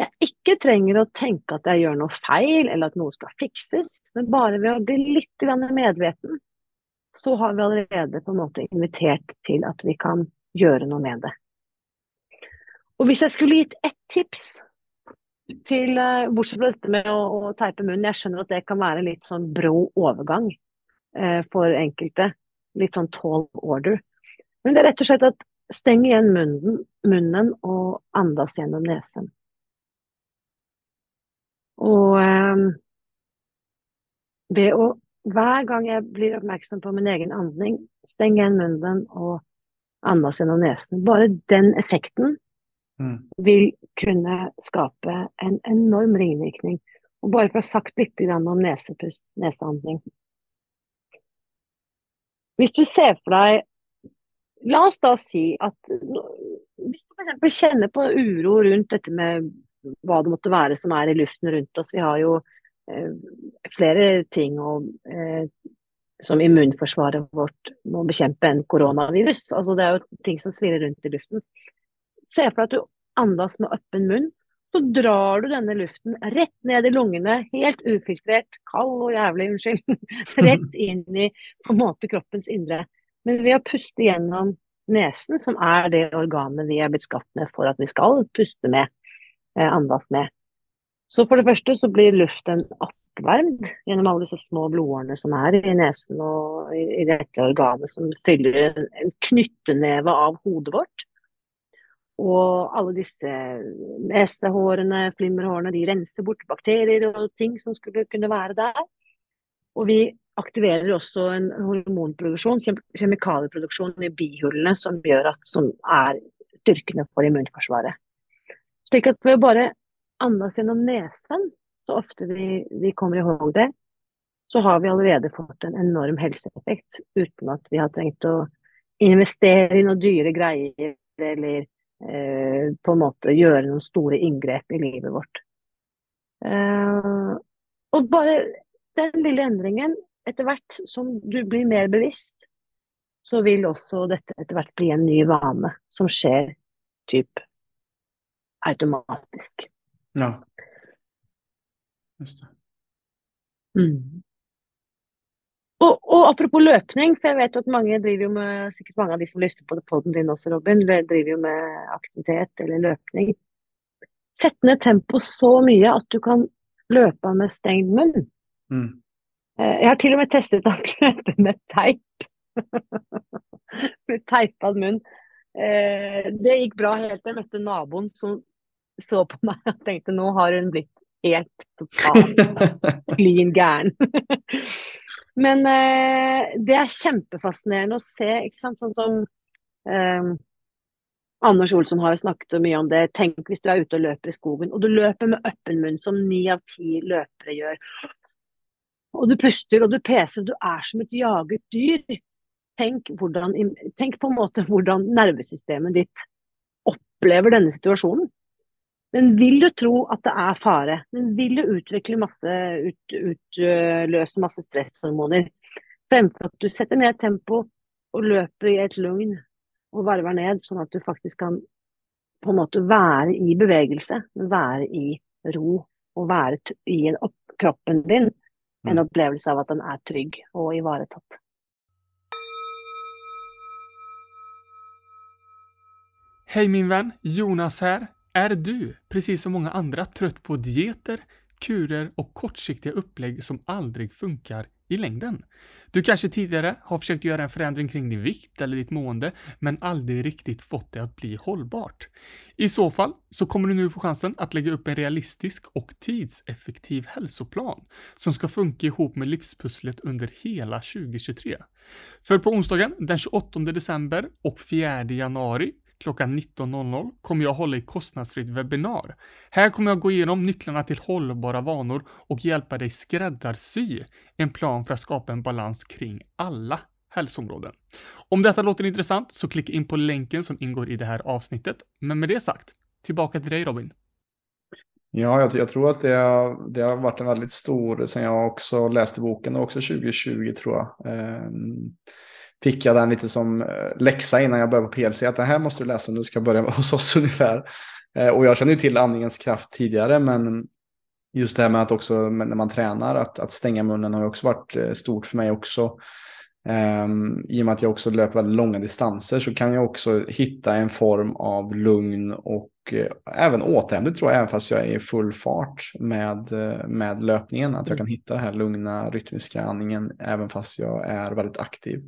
Speaker 1: jeg ikke trenger å tenke at jeg gjør noe feil, eller at noe skal fikses, men bare ved å bli litt medveten, så har vi allerede på en måte invitert til at vi kan gjøre noe med det. Og hvis jeg skulle gitt ett tips til, eh, bortsett fra dette med å, å teipe munnen, jeg skjønner at det kan være litt sånn brå overgang eh, for enkelte. Litt sånn tall order. Men det er rett og slett at steng igjen munnen, munnen og andas gjennom nesen. Og eh, ved å hver gang jeg blir oppmerksom på min egen andning, steng igjen munnen og andas gjennom nesen. Bare den effekten mm. vil kunne skape en enorm ringvirkning. Og bare for å ha sagt litt om nesepust, neseandning. Hvis du ser for deg La oss da si at hvis du f.eks. kjenner på uro rundt dette med hva det måtte være som er i luften rundt oss. Vi har jo eh, flere ting og, eh, som immunforsvaret vårt må bekjempe enn koronavirus. Altså, det er jo ting som svirrer rundt i luften. Se for deg at du andas med åpen munn. Så drar du denne luften rett ned i lungene, helt ufiltrert, kald og jævlig, unnskyld. [laughs] Rett [laughs] inn i på en måte kroppens indre. Men ved å puste gjennom nesen, som er det organet vi er blitt skapt med for at vi skal puste med, eh, andas med. Så for det første så blir luften oppvarmd gjennom alle disse små blodårene som er i nesen og i, i dette organet som fyller en knytteneve av hodet vårt. Og alle disse nesehårene, flimmerhårene, de renser bort bakterier og ting som skulle kunne være der. Og vi aktiverer også en hormonproduksjon, kjemikalieproduksjon i bihulene, som gjør at, som er styrkende for immunforsvaret. Slik at ved å bare andas gjennom nesen, så ofte vi, vi kommer ihåg det, så har vi allerede fått en enorm helseeffekt uten at vi har trengt å investere i noen dyre greier eller på en måte gjøre noen store inngrep i livet vårt. Eh, og bare den lille endringen, etter hvert som du blir mer bevisst, så vil også dette etter hvert bli en ny vane som skjer typ automatisk.
Speaker 2: Ja. Just det.
Speaker 1: Mm. Og, og, apropos løpning, for jeg vet at mange driver jo med, sikkert mange av de som lyster på poden din også, Robin, driver jo med aktivitet eller løpning. Sett ned tempoet så mye at du kan løpe med stengt munn. Mm. Eh, jeg har til og med testet løpe med teip. [laughs] med teipa munn. Eh, det gikk bra helt til jeg møtte naboen som så på meg og tenkte nå har hun blitt helt totalt [laughs] klin gæren. [laughs] Men eh, det er kjempefascinerende å se, ikke sant. Sånn som eh, Anders Olsson har jo snakket mye om det. Tenk hvis du er ute og løper i skogen, og du løper med åpen munn, som ni av ti løpere gjør. Og du puster og du peser, du er som et jaget dyr. Tenk, hvordan, tenk på en måte hvordan nervesystemet ditt opplever denne situasjonen. Den vil jo tro at det er fare. Den vil jo utvikle masse, ut, utløse masse stresshormoner. Fremfor at du setter ned tempo og løper i et lugn og varver ned, sånn at du faktisk kan på en måte være i bevegelse, være i ro og være i en opp, kroppen din. En mm. opplevelse av at den er trygg og ivaretatt.
Speaker 3: Hei, min venn. Jonas här. Är du, precis som många andra, trött på dieter, kurer och kortsiktiga upplägg som aldrig funkar i längden? Du kanske tidigare har försökt göra en förändring kring din vikt eller ditt mående, men aldrig riktigt fått det att bli hållbart. I så fall så kommer du nu få chansen att lägga upp en realistisk och tidseffektiv hälsoplan som ska funka ihop med livspusslet under hela 2023. För på onsdagen den 28 december och 4 januari klockan 19.00 kommer jag hålla ett kostnadsfritt webbinar. Här kommer jag gå igenom nycklarna till hållbara vanor och hjälpa dig skräddarsy en plan för att skapa en balans kring alla hälsoområden. Om detta låter intressant så klicka in på länken som ingår i det här avsnittet. Men med det sagt, tillbaka till dig Robin.
Speaker 2: Ja, jag, jag tror att det, det, har varit en väldigt stor, sen jag också läste boken, också 2020 tror jag. Eh, fick jag den lite som eh, läxa innan jag började på PLC. Att det här måste du läsa om du ska börja [laughs] hos oss ungefär. og och jag känner ju till andningens kraft tidigare, men just det här med att också när man tränar, att, att stänga munnen har ju också varit eh, stort för mig också. Um, I och med att jag också löper väldigt långa distanser så kan jag också hitta en form av lugn och uh, även återhämtning tror jag, även fast jag är i full fart med, uh, med löpningen. Att jag kan hitta den lugna rytmiska andningen även fast jag är väldigt aktiv.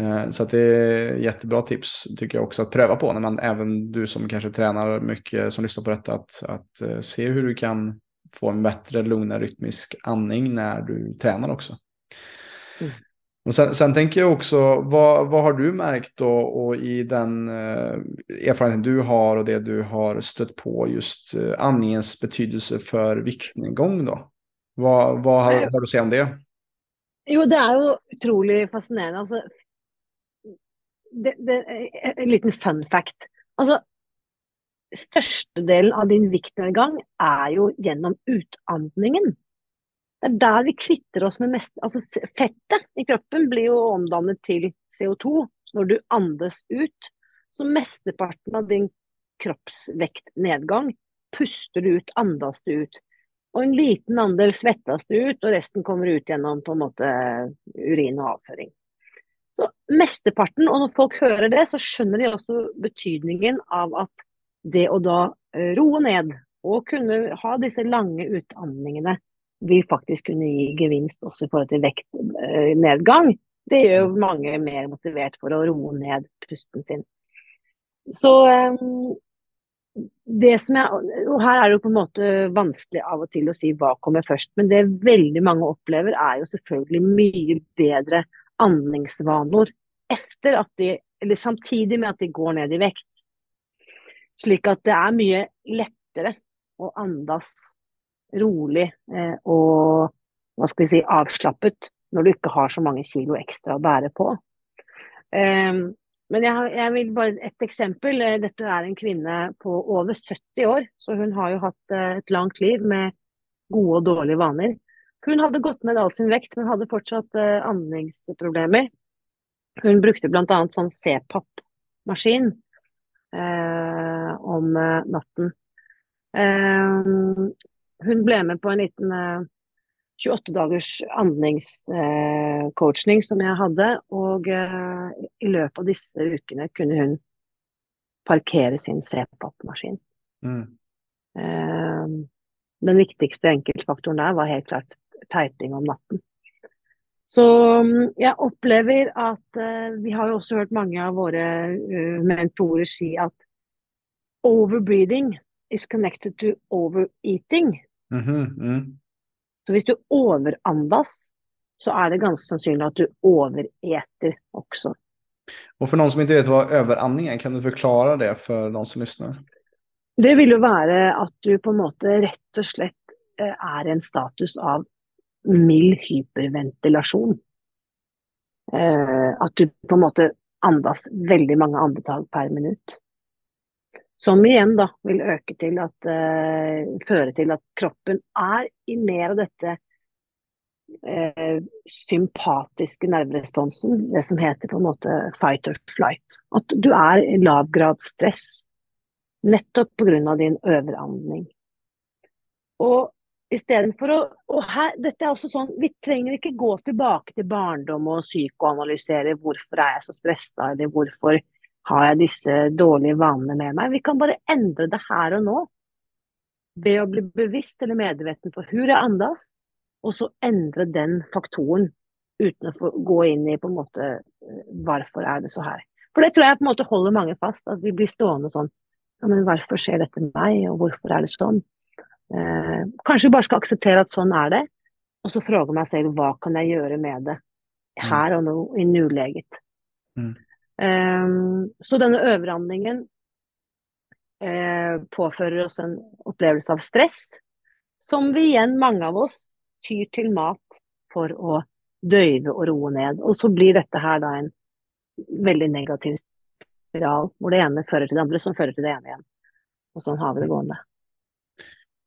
Speaker 2: Uh, så det är jättebra tips tycker jag också att pröva på när man, även du som kanske tränar mycket som lyssnar på detta, att, att se hur du kan få en bättre lugnare rytmisk andning när du tränar också. Och sen, sen, tänker jag också, vad, vad har du märkt då och i den eh, erfarenheten du har och det du har stött på just eh, andningens betydelse för viktnedgång då? Vad, vad har, har, du att säga om det?
Speaker 1: Jo, det är ju otroligt fascinerande. Alltså, det, det, en liten fun fact. Altså, størstedelen av din viktnedgang er jo gjennom utandningen. Det er der vi kvitter oss med mest Altså fettet i kroppen blir jo omdannet til CO2 når du andes ut. Så mesteparten av din kroppsvektnedgang puster du ut, andas du ut. Og en liten andel svettes du ut, og resten kommer ut gjennom på en måte urin og avføring. Så mesteparten, og når folk hører det, så skjønner de også betydningen av at det å da eh, roe ned og kunne ha disse lange utandningene vil faktisk kunne gi gevinst også i forhold til vektnedgang. Det gjør jo mange mer motivert for å roe ned pusten sin. Så ehm, det som jeg, og Her er det jo på en måte vanskelig av og til å si hva kommer først. Men det veldig mange opplever, er jo selvfølgelig mye bedre andningsvaner etter at de, eller samtidig med at de går ned i vekt. Slik at det er mye lettere å andas rolig eh, og hva skal vi si, avslappet når du ikke har så mange kilo ekstra å bære på. Um, men jeg, jeg, vil bare et eksempel. Eh, dette er en kvinne på over 70 år, så hun har jo hatt uh, et langt liv med gode og dårlige vaner. Hun hadde gått ned all sin vekt, men hadde fortsatt andningsproblemer. Hun brukte bl.a. sånn CPAP-maskin uh, om natten. Um, hun ble med på en liten uh, 28 dagers andningscoaching som jeg hadde. Og i løpet av disse ukene kunne hun parkere sin CPAP-maskin. Mm. Den viktigste enkeltfaktoren der var helt klart teiting om natten. Så jeg opplever at Vi har jo også hørt mange av våre mentorer si at overbreeding is connected to overeating. Mm -hmm. mm. Så hvis du overandas, så er det ganske sannsynlig at du overeter også.
Speaker 2: Og for noen som ikke vet hva overanding er, kan du forklare det for noen som lytter?
Speaker 1: Det vil jo være at du på en måte rett og slett uh, er i en status av mild hyperventilasjon. Eh, at du på en måte andas veldig mange andetag per minutt. Som igjen da vil øke til at uh, føre til at kroppen er i mer av dette eh, sympatiske nerveresponsen, det som heter på en måte fight or flight. At du er i lav grad stress. nettopp pga. din overandning. Og Istedenfor å Og her, dette er også sånn Vi trenger ikke gå tilbake til barndom og psykoanalysere hvorfor er jeg så stressa, eller hvorfor har jeg disse dårlige vanene med meg. Vi kan bare endre det her og nå. Ved å bli bevisst eller medveten på hvor jeg andas, og så endre den faktoren uten å gå inn i på en måte hvorfor er det så her. For det tror jeg på en måte holder mange fast, at vi blir stående sånn ja, men hvorfor skjer dette med meg, og hvorfor er det sånn? Eh, kanskje bare skal akseptere at sånn er det, og så fråge meg selv hva kan jeg gjøre med det mm. her og nå, i nuleget. Mm. Um, så denne overhandlingen uh, påfører oss en opplevelse av stress, som vi igjen, mange av oss, tyr til mat for å døyve og roe ned. Og så blir dette her da en veldig negativ spiral, hvor det ene fører til det andre, som fører til det ene igjen. Og sånn har vi det gående.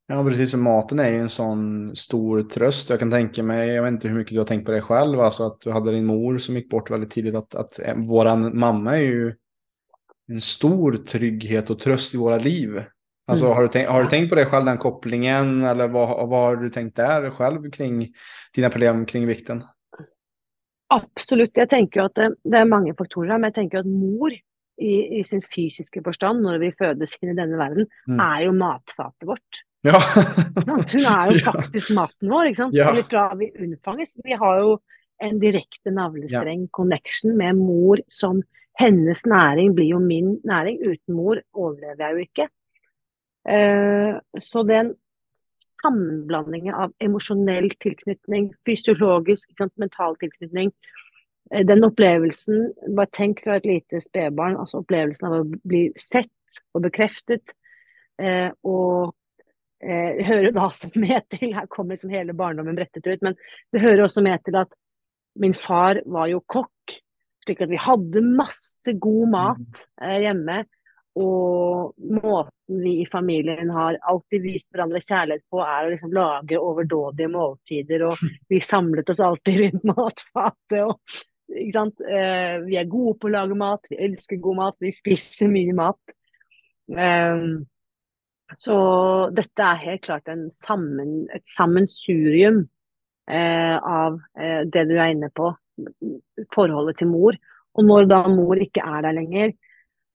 Speaker 2: Ja, precis. För maten är ju en sån stor tröst. Jag kan tänka mig, jag vet inte hur mycket du har tänkt på det själv, alltså att du hade din mor som gick bort väldigt tidigt. Att, att eh, våran mamma är ju en stor trygghet och tröst i våra liv. Alltså, mm. har, du tänkt, har du tänkt på det själv, den kopplingen? Eller vad, vad har du tänkt där själv kring dina problem kring vikten?
Speaker 1: Absolutt. Jeg tenker at det, det er mange faktorer men jeg tenker at mor i, i sin fysiske forstand, når vi fødes inn i denne verden, mm. er jo matfatet vårt. Ja. Hun er jo [laughs] faktisk maten vår, ikke sant. Ja. Eller fra vi unnfanges. Vi har jo en direkte navlestreng connection med mor som hennes næring blir jo min næring. Uten mor overlever jeg jo ikke. Uh, så den sammenblandingen av emosjonell tilknytning, fysiologisk, sant, mental tilknytning, uh, den opplevelsen Bare tenk fra et lite spedbarn, altså opplevelsen av å bli sett og bekreftet. Uh, og eh, hører da også [laughs] med til Her kommer liksom hele barndommen brettet ut. Men det hører også med til at min far var jo kokk. Slik at vi hadde masse god mat eh, hjemme. Og måten vi i familien har alltid vist hverandre kjærlighet på, er å liksom lage overdådige måltider. Og [laughs] vi samlet oss alltid rundt [laughs] matfatet. Og, eh, vi er gode på å lage mat, vi elsker god mat, vi spiser mye mat. Um, så dette er helt klart sammen, et sammensurium eh, av eh, det du er inne på, forholdet til mor. Og når da mor ikke er der lenger,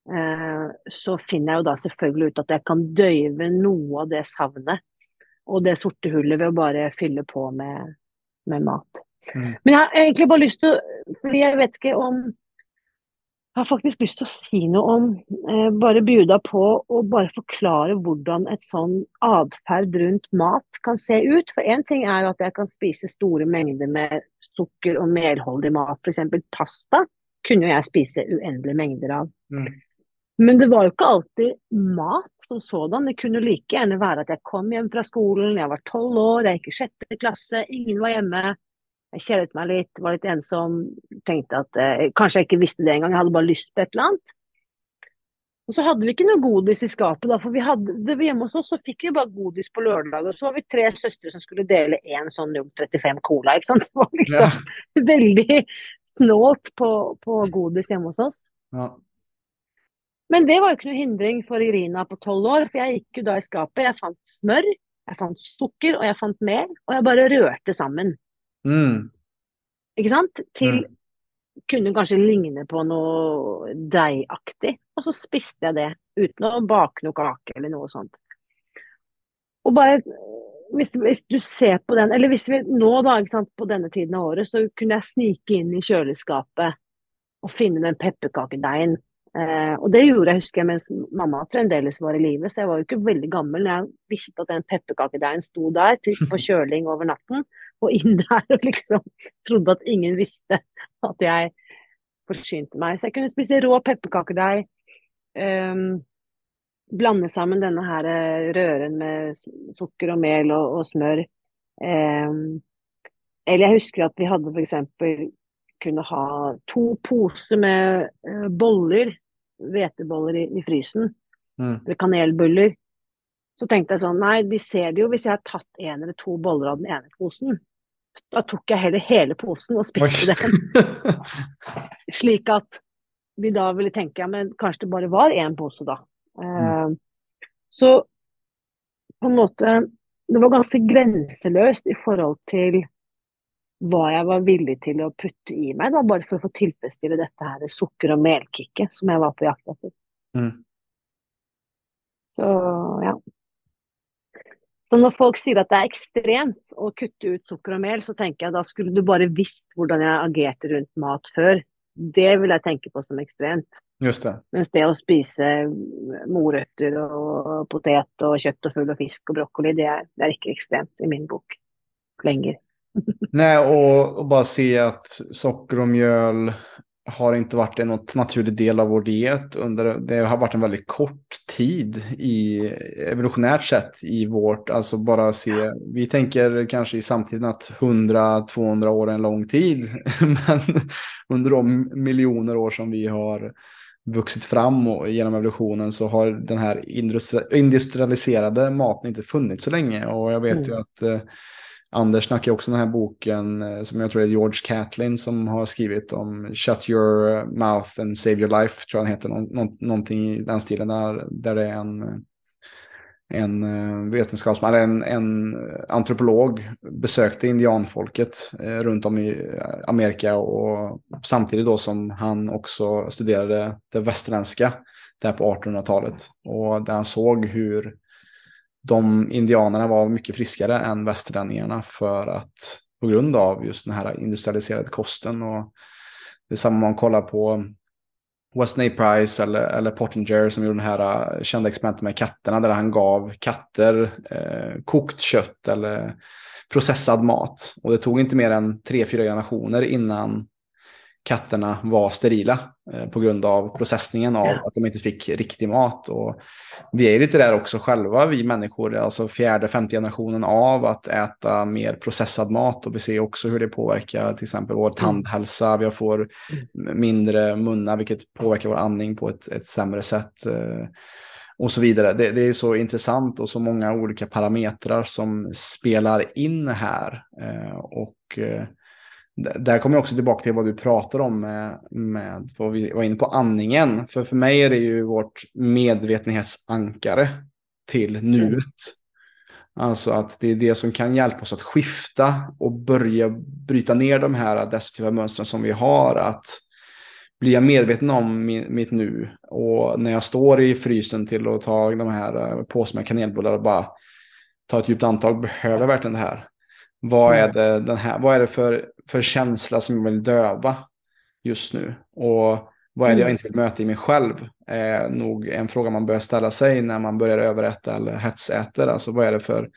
Speaker 1: eh, så finner jeg jo da selvfølgelig ut at jeg kan døyve noe av det savnet og det sorte hullet ved å bare fylle på med, med mat. Mm. Men jeg har egentlig bare lyst til å fordi jeg vet ikke om har faktisk lyst til å si noe om, eh, bare bjuda på og bare forklare hvordan et sånn atferd rundt mat kan se ut. For én ting er at jeg kan spise store mengder med sukker og melholdig mat, f.eks. pasta kunne jeg spise uendelige mengder av. Mm. Men det var jo ikke alltid mat som sådan. Det kunne like gjerne være at jeg kom hjem fra skolen, jeg var tolv år, jeg gikk i sjette klasse, ingen var hjemme. Jeg kjedet meg litt, var litt ensom. Tenkte at eh, kanskje jeg ikke visste det engang, jeg hadde bare lyst på et eller annet. Og så hadde vi ikke noe godis i skapet, da, for vi hadde det hjemme hos oss så fikk vi bare godis på lørdag. Og så var vi tre søstre som skulle dele én sånn 35 Cola. ikke sant? [laughs] Det var liksom ja. [laughs] veldig snålt på, på, godis hjemme hos oss. Ja. Men det var jo ikke noe hindring for Irina på tolv år, for jeg gikk jo da i skapet. Jeg fant smør, jeg fant sukker, og jeg fant mel, og jeg bare rørte sammen.
Speaker 2: Mm.
Speaker 1: Ikke sant? Til
Speaker 2: Mm.
Speaker 1: kunne kanskje ligne på noe deigaktig. Og så spiste jeg det uten å bake noe kake eller noe sånt. Og bare hvis, hvis du ser på den, eller hvis vi nå da, ikke sant, på denne tiden av året, så kunne jeg snike inn i kjøleskapet og finne den pepperkakedeigen. Eh, og det gjorde jeg, husker jeg, mens mamma fremdeles var i live, så jeg var jo ikke veldig gammel når jeg visste at den pepperkakedeigen sto der til, forkjøling kjøling over natten, og inn der og liksom trodde at ingen visste at jeg forsynte meg. Så jeg kunne spise rå pepperkakedeig. Um, blande sammen denne her eh, røren med sukker og mel og, og smør. Um, eller jeg husker at vi hadde f.eks. kunne ha to poser med uh, boller, hveteboller i, i frysen,
Speaker 2: Mm.
Speaker 1: eller kanelbuller. Så tenkte jeg sånn, nei, de ser det jo hvis jeg har tatt en eller to boller av den ene posen. Da tok jeg heller hele posen og spiste den. [laughs] Slik at vi da ville tenke ja, men kanskje det bare var én pose, da. Eh, så på en måte Det var ganske grenseløst i forhold til hva jeg var villig til å putte i meg, da, bare for å få tilfredsstille dette her sukker- og melkicket som jeg var på jakt etter.
Speaker 2: Mm.
Speaker 1: Så ja. Så når folk sier at det er ekstremt å kutte ut sukker og mel, så tenker jeg da skulle du bare visst hvordan jeg agerte rundt mat før. Det vil jeg tenke på som ekstremt.
Speaker 2: Just det.
Speaker 1: Mens det å spise morøtter og potet og kjøtt og fugl og fisk og brokkoli, det er, det er ikke ekstremt i min bok lenger. [laughs]
Speaker 2: Nei, og, og bare si at sukker og mjöl har inte varit en naturlig del av vår diet under, det har varit en väldigt kort tid i evolutionärt sett i vårt, alltså bara se, vi tänker kanske i samtiden att 100-200 år är en lång tid, [laughs] men under de miljoner år som vi har vuxit fram och genom evolutionen så har den här industrialiserade maten inte funnits så länge och jag vet ju
Speaker 1: Mm.
Speaker 2: att eh, Anders snackar ju också den här boken eh, som jag tror är George Catlin som har skrivit om Shut your mouth and save your life, tror jag han heter. Nå nå någonting i den stilen där, där det är en, en eh, vetenskapsman, en, en antropolog besökte indianfolket eh, runt om i Amerika och samtidigt då som han också studerade det västerländska där på 1800-talet och där han såg hur de indianerna var mycket friskare än västerlänningarna för att på grund av just den här industrialiserade kosten och det är samma man kollar på Weston A. Price eller, eller Pottinger som gjorde den här eh, kända experimentet med katterna där han gav katter eh, kokt kött eller processad mat. Och det tog inte mer än tre, fyra generationer innan katterna var sterila eh, på grund av processningen av att de inte fick riktig mat. Och vi är lite där också själva, vi människor, alltså fjärde, femte generationen av att äta mer processad mat och vi ser också hur det påverkar till exempel vår tandhälsa, vi får mindre munnar vilket påverkar vår andning på ett, ett sämre sätt. eh, Och så vidare. Det, det är så intressant och så många olika parametrar som spelar in här. eh, Och eh, där kommer jag också tillbaka till vad du pratar om med, med vad vi var inne på andningen. För för mig är det ju vårt medvetenhetsankare till nuet. Alltså att det är det som kan hjälpa oss att skifta och börja bryta ner de här destruktiva mönstren som vi har. Att bli jag medveten om mitt nu och när jag står i frysen till att ta de här eh, påsarna med kanelbullar och bara ta ett djupt andetag, behöver jag verkligen det här? Vad är det, den här, vad är det för, för känsla som jag vill döva just nu? Och vad är det jag inte vill möta i mig själv? Är nog en fråga man bör ställa sig när man börjar överäta eller hetsäter. Alltså vad är det för,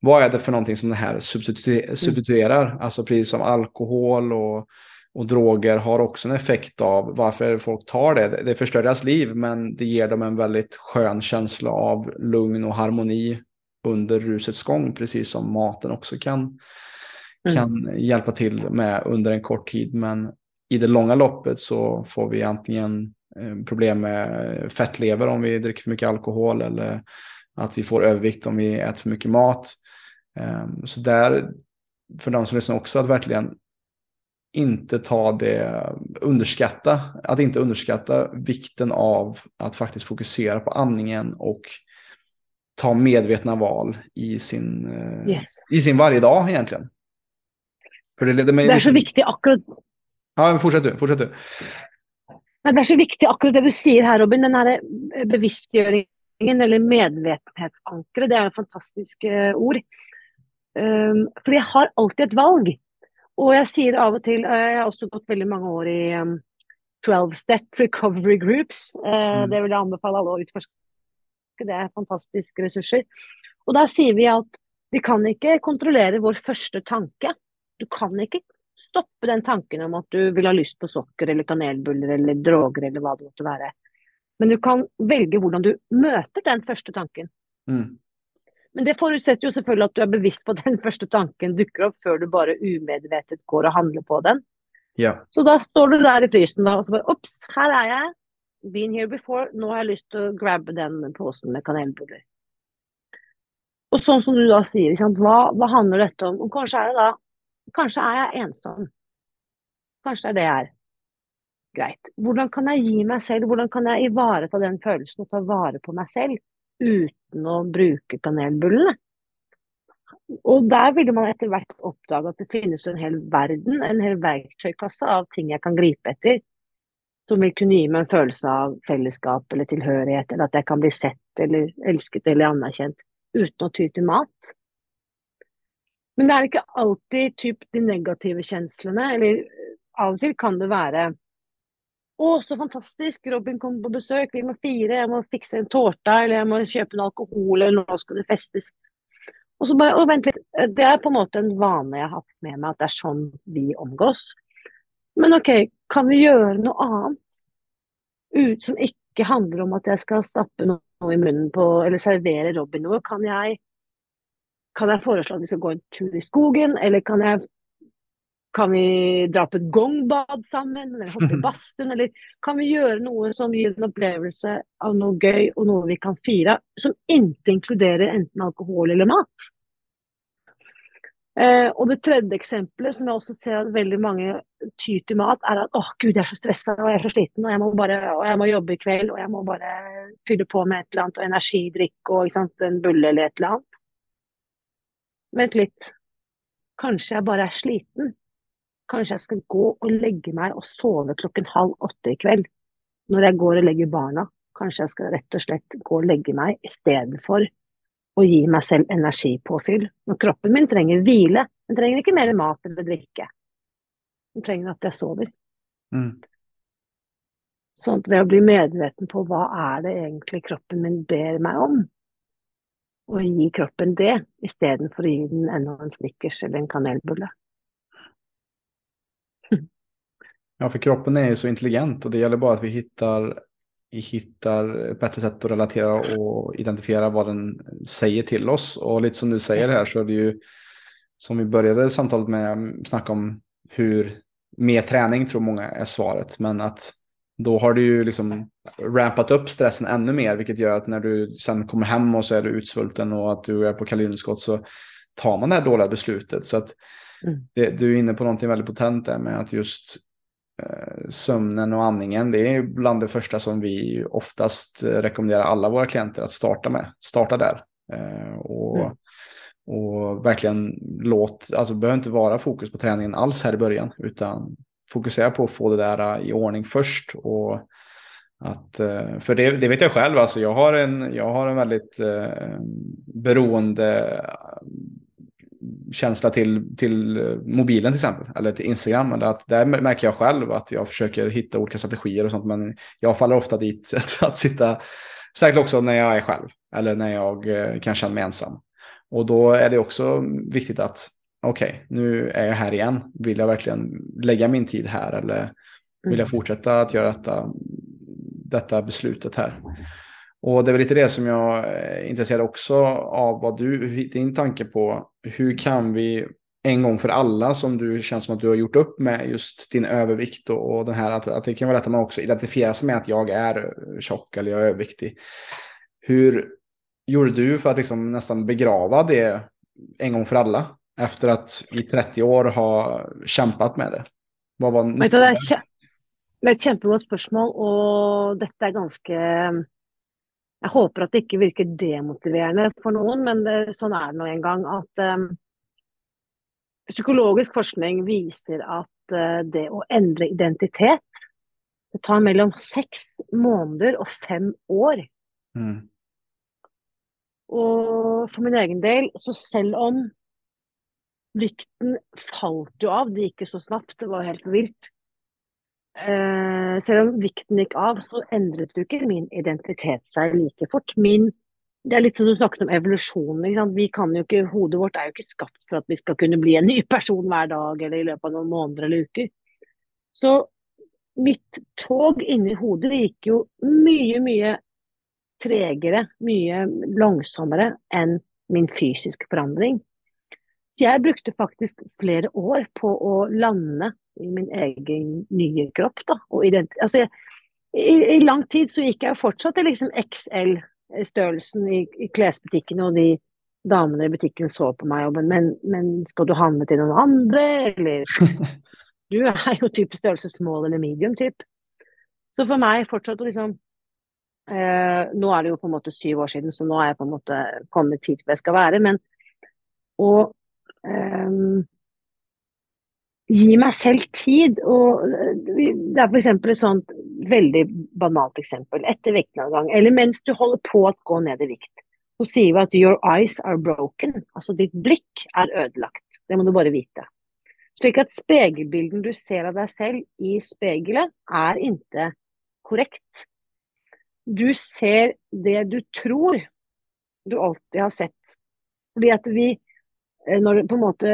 Speaker 2: vad är det för någonting som det här substitu- substituerar? Alltså precis som alkohol och, och droger har också en effekt av varför folk tar. Det- Det förstör deras liv men det ger dem en väldigt skön känsla av lugn och harmoni under rusets gång, precis som maten också kan,
Speaker 1: Mm.
Speaker 2: kan hjälpa till med under en kort tid. Men i det långa loppet så får vi antingen eh, problem med fettlever om vi dricker för mycket alkohol eller att vi får övervikt om vi äter för mycket mat. Ehm, Så där, för de som lyssnar också, att verkligen inte ta det, underskatta, att inte underskatta vikten av att faktiskt fokusera på andningen och ta medvetna val i sin, eh,
Speaker 1: Yes.
Speaker 2: i sin varje dag egentligen. Det mig...
Speaker 1: Det er så viktig akkurat
Speaker 2: Ja, fortsett du. Fortsett du.
Speaker 1: Nei, Det er så viktig akkurat det du sier her, Robin. Den her eh, bevisstgjøringen, eller medvetenhetsankeret, det er et fantastisk uh, ord. Um, for jeg har alltid et valg. Og jeg sier av og til eh, Jeg har også gått veldig mange år i um, 12 step recovery groups. Uh,
Speaker 2: Mm.
Speaker 1: Det vil jeg anbefale alle å utforske. Det er fantastiske ressurser. Og da sier vi at vi kan ikke kontrollere vår første tanke. Du kan ikke stoppe den tanken om at du vil ha lyst på sokker eller kanelbuller eller droger eller hva det måtte være. Men du kan velge hvordan du møter den første tanken.
Speaker 2: Mm.
Speaker 1: Men det forutsetter jo selvfølgelig at du er bevisst på at den [laughs] første tanken dukker opp, før du bare umedvetet går og handler på den.
Speaker 2: Ja.
Speaker 1: Så da står du der i frysen da, og så bare Ops, her er jeg. Been here before. Nå har jeg lyst til å grabbe den posen med kanelbuller. Og sånn som du da sier. Hva, hva handler dette om? Og kanskje er det da Kanskje er jeg ensom. Kanskje det er det jeg er. Greit. Hvordan kan jeg gi meg selv, hvordan kan jeg ivareta den følelsen og ta vare på meg selv uten å bruke kanelbullene? Og der ville man etter hvert oppdage at det finnes en hel verden, en hel verktøykasse av ting jeg kan gripe etter, som vil kunne gi meg en følelse av fellesskap eller tilhørighet, eller at jeg kan bli sett eller elsket eller anerkjent uten å ty til mat. Men det er ikke alltid typ, de negative kjenslene, eller eh, av og til kan det være å, så fantastisk, Robin kommer på besøk, vi må fire, jeg må fikse en tårta, eller jeg må kjøpe en alkohol, eller nå skal det festes. Og så bare, å vent litt, det er på en måte en vane jeg har hatt med meg, at det er sånn vi omgås. Men ok, kan vi gjøre noe annet? Ut som ikke handler om at jeg skal stappe noe i munnen på, eller servere Robin noe. Kan jeg, kan jeg foreslå at vi skal gå en tur i skogen, eller kan jeg kan vi dra på et gongbad sammen, eller hoppe i [laughs] badstuen, eller kan vi gjøre noe som gir en opplevelse av noe gøy og noe vi kan fire, som ikke inkluderer enten alkohol eller mat? Eh, og det tredje eksempelet, som jeg også ser at veldig mange tyr til mat, er at åh gud, jeg er så stressa og jeg er så sliten, og jeg bare, og jeg må jobbe i kveld, og jeg må bare fylle på med et eller annet, og energidrikk og sant, en bulle eller et eller annet. Vent litt. Kanskje jeg bare er sliten. Kanskje jeg skal gå og legge meg og sove klokken halv åtte i kveld. Når jeg går og legger barna. Kanskje jeg skal rett og slett gå og legge meg i stedet for å gi meg selv energipåfyll. Når kroppen min trenger hvile. Den trenger ikke mer mat eller drikke. Den trenger at jeg sover.
Speaker 2: Mm.
Speaker 1: Sånn at ved å bli medveten på hva er det egentlig kroppen min ber meg om, og gi kroppen det istedenfor å gi den enda en Snickers eller en kanelbulle.
Speaker 2: Ja, for kroppen er jo så intelligent og det gjelder bare at vi hittar, hittar ett bättre sätt att relatera och identifiera vad den säger till oss. Och lite som du säger här så är det ju, som vi började samtalet med, snacka om hur mer träning tror många är svaret. Men att då har du ju liksom rampat upp stressen ännu mer, vilket gör att när du sen kommer hem och så är du utsvulten och att du är på kaloriunderskott så tar man det här dåliga beslutet. Så att
Speaker 1: Mm.
Speaker 2: det, du är inne på någonting väldigt potent där med att just eh, sömnen och andningen, det är bland det första som vi oftast rekommenderar alla våra klienter att starta med. Starta där. Eh, och,
Speaker 1: Mm.
Speaker 2: och verkligen låt, alltså behöver inte vara fokus på träningen alls här i början, utan fokusera på att få det där eh, i ordning först. Och att, eh, för det, det vet jag själv, alltså jag har en, jag har en väldigt eh, beroende känsla till, till mobilen till exempel, eller till Instagram. Eller att där märker jag själv att jag försöker hitta olika strategier och sånt, men jag faller ofta dit [laughs] att, att sitta, säkert också när jag är själv, eller när jag kan känna mig ensam. Och då är det också viktigt att, okej, nå nu är jag här igen, vill jag verkligen lägga min tid här, eller vill jag fortsätta att göra detta, detta beslutet här? Och det är väl lite det som jag är intresserad också av vad du, din tanke på hur kan vi en gång för alla som du känns som att du har gjort upp med just din övervikt och, och den här att, att det kan vara lätt att man också identifierar sig med att jag är tjock eller jag är överviktig. Hur gjorde du för att liksom nästan begrava det en gång för alla efter att i 30 år ha kämpat med det? Hva var
Speaker 1: det, er det er et kjempegodt spørsmål, og dette er ganske Jeg håper at det ikke virker demotiverende for noen, men det, sånn er det nå en gang. At um, psykologisk forskning viser at uh, det å endre identitet det tar mellom seks måneder og fem år. Mm. Og for min egen del, så selv om vekten falt jo av, det gikk ikke så snabbt, det var helt vilt. Eh, selv om vikten gikk av, så endret jo ikke min identitet seg like fort. Min, det er litt som du snakket om evolusjonen. Vi kan jo ikke, Hodet vårt er jo ikke skapt for at vi skal kunne bli en ny person hver dag eller i løpet av noen måneder eller uker. Så mitt tog inni hodet gikk jo mye, mye tregere, mye langsommere enn min fysiske forandring. Så jeg brukte faktisk flere år på å lande i min egen nye kropp. Da, altså, i, i, lang tid så gikk jeg fortsatt til liksom XL-størrelsen i, i, klesbutikkene, og de damene i butikken så på meg og men, men skal du handle til noen andre, eller [laughs] Du er jo type størrelse small eller medium, typ. Så for meg fortsatt å liksom eh, Nå er det jo på en måte syv år siden, så nå er jeg på en måte kommet hit hvor jeg skal være. Men å eh, gi meg selv tid. Og eh, det er f.eks. et sånt veldig banalt eksempel. Etter vektnedgang, eller mens du holder på å gå ned i vikt, så sier vi at 'your eyes are broken'. Altså ditt blikk er ødelagt. Det må du bare vite. Slik at spegelbilden du ser av deg selv i speilet, er ikke korrekt. Du ser det du tror du alltid har sett. Fordi at vi, når på en måte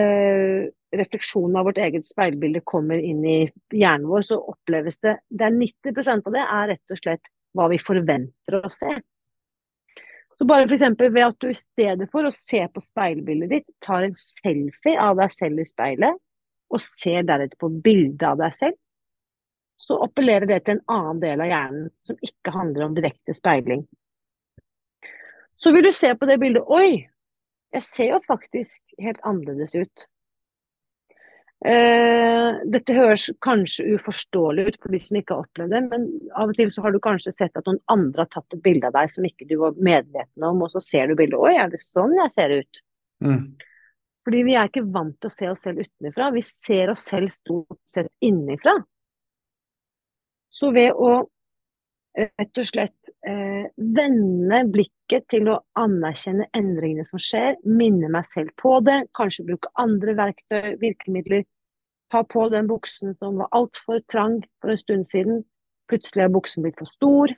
Speaker 1: refleksjonen av vårt eget speilbilde kommer inn i hjernen vår, så oppleves det det er 90% av det er rett og slett hva vi forventer å se. Så bare f.eks. ved at du i stedet for å se på speilbildet ditt, tar en selfie av deg selv i speilet, og ser deretter på bildet av deg selv, så appellerer det til en annen del av hjernen som ikke handler om direkte speiling. Så vil du se på det bildet Oi, jeg ser jo faktisk helt annerledes ut. Uh, dette høres kanskje uforståelig ut for de som ikke har opplevd det, men av og til så har du kanskje sett at noen andre har tatt et bilde av deg som ikke du var medveten om, og så ser du bildet Oi, er det sånn jeg ser ut? Mm. Fordi vi er ikke vant til å se oss selv utenfra. Vi ser oss selv stort sett innenfra. Så ved å rett og slett eh, vende blikket til å anerkjenne endringene som skjer, minne meg selv på det, kanskje bruke andre verktøy, virkemidler. Ta på den buksen som var altfor trang for en stund siden. Plutselig er buksen blitt for stor.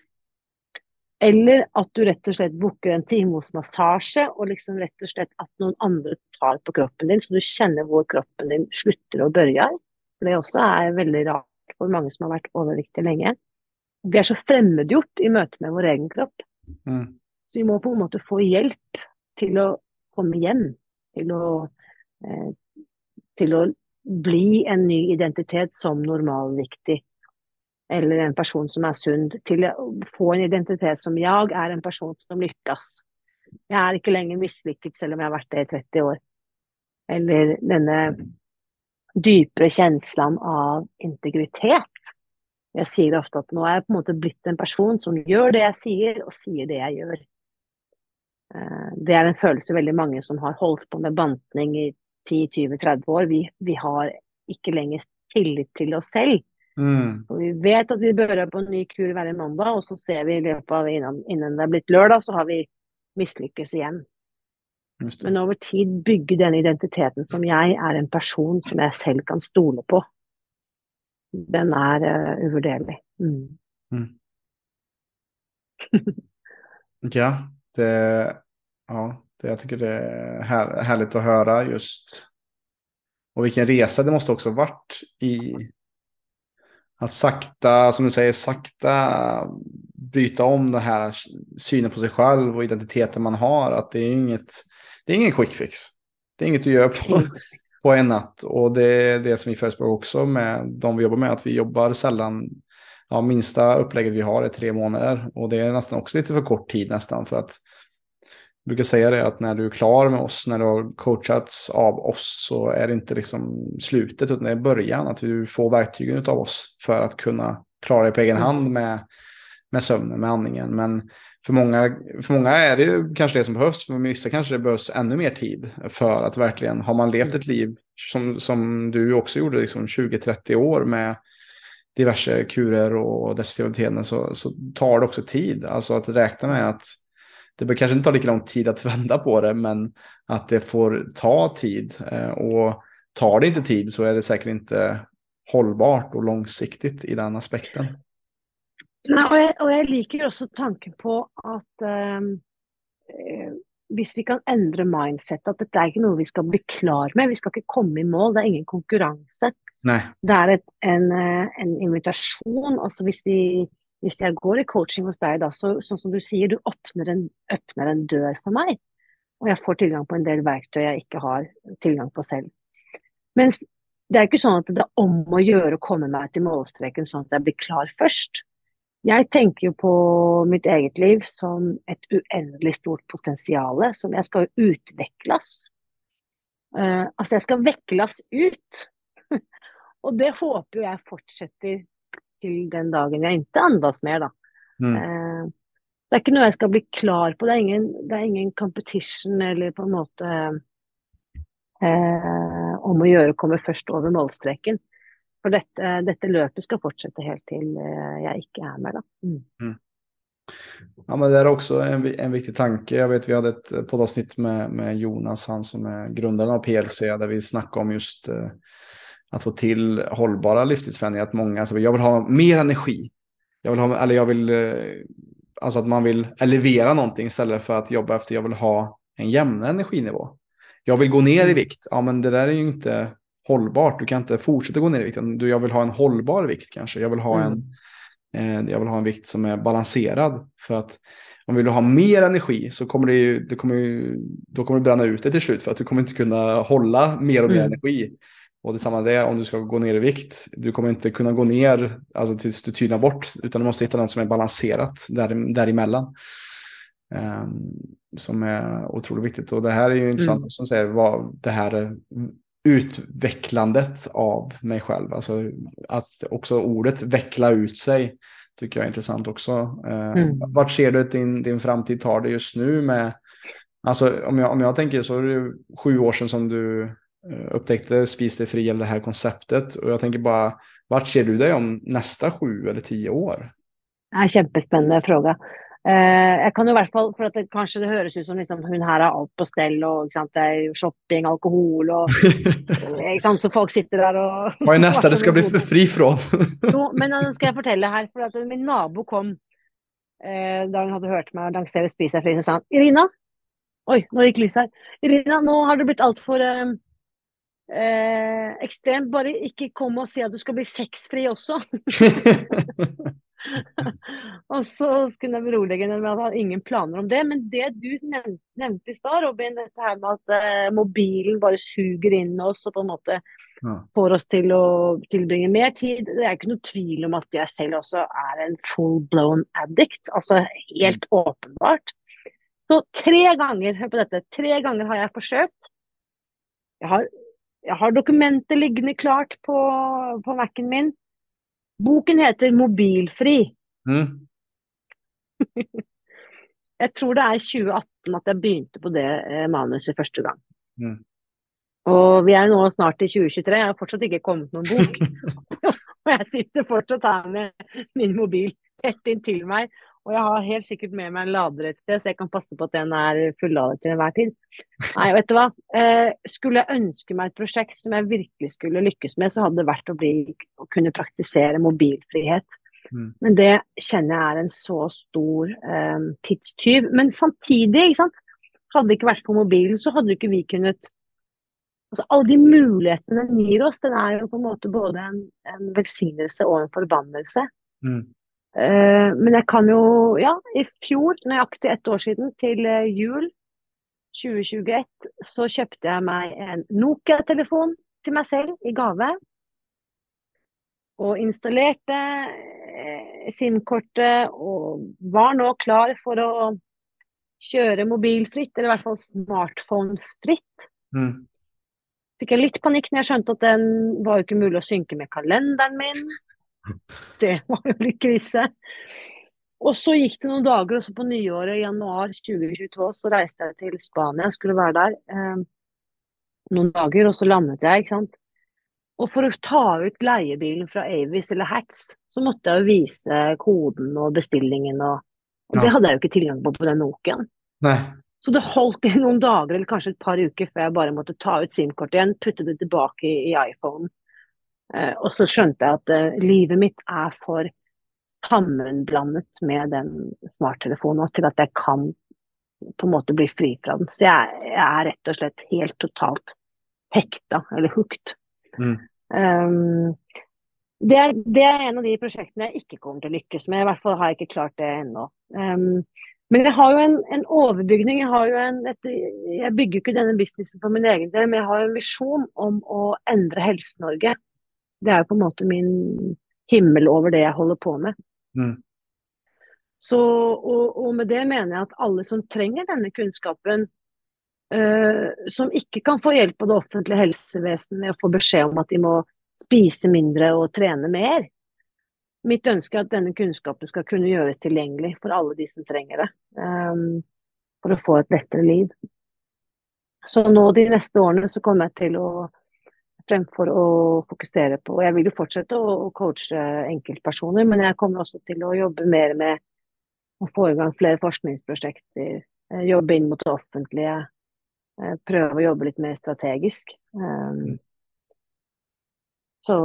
Speaker 1: Eller at du rett og slett booker en time hos massasje, og liksom rett og slett at noen andre tar på kroppen din, så du kjenner hvor kroppen din slutter og børje. For det også er veldig rart for mange som har vært overviktige lenge vi er så fremmedgjort i møte med vår egen kropp. Mm. Så vi må på en måte få hjelp til å komme hjem. Til å, eh, til å bli en ny identitet som normalviktig. Eller en person som er sunn. Til å få en identitet som jeg er en person som lykkes. Jeg er ikke lenger mislykket selv om jeg har vært det i 30 år. Eller denne dypere kjenslen av integritet jeg sier ofte at nå er jeg på en måte blitt en person som gjør det jeg sier, og sier det jeg gjør. Eh, det er en følelse veldig mange som har holdt på med bantning i 10-20-30 år. Vi, vi, har ikke lenger tillit til oss selv. Mm. Og vi vet at vi bør på en ny kur hver mandag, og så ser vi i løpet av innen, innen det er blitt lørdag, så har vi mislykkes igjen. Men over tid bygge den identiteten som jeg er en person som jeg selv kan stole på den er uh, uvurderlig. Mm. Mm. [laughs]
Speaker 2: ja, det, ja det, jeg tycker det er herlig å høre höra just. Og hvilken resa det måtte også vært i at sakta, som du sier, sakta bryte om det her synen på seg selv og identiteten man har. At det er inget, det er ingen quick fix. Det er inget du gjør på, på en natt. Och det är det som vi förespråkar också med de vi jobbar med, att vi jobbar sällan, ja, minsta upplägget vi har är tre månader. Och det är nästan också lite för kort tid nästan för att jag brukar säga det att när du är klar med oss, när du har coachats av oss så är det inte liksom slutet utan det är början. Att du får verktygen av oss för att kunna klara dig på egen hand med, med sömnen, med andningen. Men för många, för många är det ju kanske det som behövs, för vissa kanske det behövs ännu mer tid för att verkligen, har man levt ett liv som, som du också gjorde, liksom 20-30 år med diverse kurer och destruktiva beteenden så, så tar det också tid. Alltså att räkna med att det bör kanske inte ta lika lång tid att vända på det, men att det får ta tid. Eh, och tar det inte tid så är det säkert inte hållbart och långsiktigt i den aspekten.
Speaker 1: Nei, og, jeg, og, jeg, liker også tanken på at ehm, eh, hvis vi kan endre mindset, at dette er ikke noe vi skal bli klar med. Vi skal ikke komme i mål, det er ingen konkurranse.
Speaker 2: Nei.
Speaker 1: Det er et, en, eh, en, invitasjon. altså hvis, vi, hvis jeg går i coaching hos deg, da, så, sånn som du sier, du åpner en, åpner en dør for meg. Og jeg får tilgang på en del verktøy jeg ikke har tilgang på selv. Mens det er ikke sånn at det er om å gjøre å komme meg til målstreken sånn at jeg blir klar først. Jeg tenker jo på mitt eget liv som et uendelig stort potensial som jeg skal utvikles. Uh, altså, jeg skal vekles ut. [laughs] og det håper jeg fortsetter til den dagen jeg ikke andas mer, da. Mm. Uh, det er ikke noe jeg skal bli klar på. Det er ingen, det er ingen competition eller på en måte uh, om å gjøre å komme først over målstreken. For dette, dette, løpet skal fortsette helt til eh, jeg ikke er med. Da. Mm. Mm.
Speaker 2: Ja, men det er også en, en viktig tanke. Jeg vet vi hadde et poddavsnitt med, med Jonas, han som er grundaren av PLC, der vi snakket om just att få til hållbara livsstilsendringer. At mange altså, jeg vil ha mer energi. Jeg vil ha, eller jeg vil, eh, alltså att man vill elevera i stedet for å jobbe efter, jeg vil ha en jevnere energinivå. Jeg vil gå ned i mm. vikt. Ja, men det der er jo inte hållbart. Du kan inte fortsätta gå ner i vikt. Du, jag vill ha en hållbar vikt kanske. Jag vill ha, mm. en, eh, jag vill ha en vikt som är balanserad. För att om vill du ha mer energi så kommer det ju, det kommer ju, då kommer du bränna ut det till slut. För att du kommer inte kunna hålla mer och mer mm. energi. Och detsamma det om du ska gå ner i vikt. Du kommer inte kunna gå ner alltså, tills du tynar bort. Utan du måste hitta något som är balanserat där, däremellan. Um, som är otroligt viktigt. Och det här är ju intressant mm. som säger vad det här utvecklandet av mig själv. Alltså att också ordet veckla ut sig tycker jag är intressant också. Eh, mm. Vart ser du att din, din framtid tar det just nu med, alltså om jag, om jag tänker så är det sju år sedan som du eh, upptäckte Spis dig fri eller det här konceptet och jag tänker bara, vart ser du dig om nästa sju eller tio år?
Speaker 1: En kjempespennende fråga. Uh, jeg kan jo i hvert fall, for det, Kanskje det høres ut som liksom, hun her har alt på stell, og det er shopping, alkohol og [laughs] Så folk sitter der og
Speaker 2: Hva er neste du skal bli fri fra?
Speaker 1: no, [laughs] men nå skal jeg fortelle her, for at min nabo kom eh, da hun hadde hørt meg lansere Spis deg fri, og sa han Irina Oi, nå gikk lyset her. Irina, nå har du blitt altfor eh, eh, ekstremt. Bare ikke kom og si at du skal bli sexfri også. [laughs] [laughs] og så skulle jeg berolige henne med at jeg hadde ingen planer om det. Men det du nevnte, nevnte i stad, Robin, dette her med at uh, mobilen bare suger inn oss og på en måte ja. får oss til å tilbringe mer tid. Det er ikke noe tvil om at jeg selv også er en full blown addict. Altså helt mm. åpenbart. Så tre ganger, hør på dette, tre ganger har jeg forsøkt. Jeg har, jeg har dokumentet liggende klart på, på Mac-en min. Boken heter 'Mobilfri'. Mm. [laughs] jeg tror det er 2018 at jeg begynte på det eh, manuset første gang. Mm. Og vi er nå snart i 2023, jeg har fortsatt ikke kommet noen bok. [laughs] [laughs] og jeg sitter fortsatt her med min mobil tett inntil meg og jeg har helt sikkert med meg en lader et sted, så jeg kan passe på at den er fulladet til enhver tid. Nei, vet du hva. Eh, skulle jeg ønske meg et prosjekt som jeg virkelig skulle lykkes med, så hadde det vært å, bli, å kunne praktisere mobilfrihet. Mm. Men det kjenner jeg er en så stor eh, tidstyv. Men samtidig, ikke sant. Hadde det ikke vært på mobilen, så hadde ikke vi kunnet Altså, alle de mulighetene den gir oss, den er jo på en måte både en, en velsignelse og en forbannelse. Mm. Uh, men jeg kan jo Ja, i fjor, nøyaktig ett år siden, til uh, jul 2021, så kjøpte jeg meg en Nokia-telefon til meg selv i gave. Og installerte uh, SIM-kortet og var nå klar for å kjøre mobilfritt, eller i hvert fall smartphone-fritt. Mm. Fikk jeg litt panikk når jeg skjønte at den var jo ikke mulig å synke med kalenderen min. [laughs] Det var jo litt krise. Og så gikk det noen dager, og så på nyåret i januar 2022 så reiste jeg til Spania. Jeg skulle være der eh, noen dager, og så landet jeg, ikke sant. Og for å ta ut leiebilen fra Avis eller Hats, så måtte jeg jo vise koden og bestillingen og Og
Speaker 2: Ja.
Speaker 1: det hadde jeg jo ikke tilgang på på den Nokiaen.
Speaker 2: Nei.
Speaker 1: Så det holdt i noen dager eller kanskje et par uker før jeg bare måtte ta ut SIM-kortet igjen, putte det tilbake i, i iPhone. Eh, og så skjønte jeg at eh, livet mitt er for sammenblandet med den smarttelefonen og til at jeg kan på en måte bli fri fra den. Så jeg, jeg er rett og slett helt totalt hekta, eller hooked.
Speaker 2: Mm.
Speaker 1: Um, det, er, det er en av de prosjektene jeg ikke kommer til å lykkes med. I hvert fall har jeg ikke klart det ennå. Um, men jeg har jo en, en overbygning. Jeg, har jo en, et, jeg bygger jo ikke denne businessen for min egen del, men jeg har en visjon om å endre Helse-Norge. Det er jo på en måte min himmel over det jeg holder på med.
Speaker 2: Mm.
Speaker 1: Så, og, og med det mener jeg at alle som trenger denne kunnskapen, øh, som ikke kan få hjelp av det offentlige helsevesenet med å få beskjed om at de må spise mindre og trene mer. Mitt ønske er at denne kunnskapen skal kunne gjøres tilgjengelig for alle de som trenger det. eh, for å få et lettere liv. Så nå de neste årene så kommer jeg til å fremfor å fokusere på Jeg vil jo fortsette å å coache enkeltpersoner, men jeg kommer også til å jobbe mer med å få i gang flere forskningsprosjekter. eh, Jobbe inn mot det offentlige. eh, Prøve å jobbe litt mer strategisk. Um, Så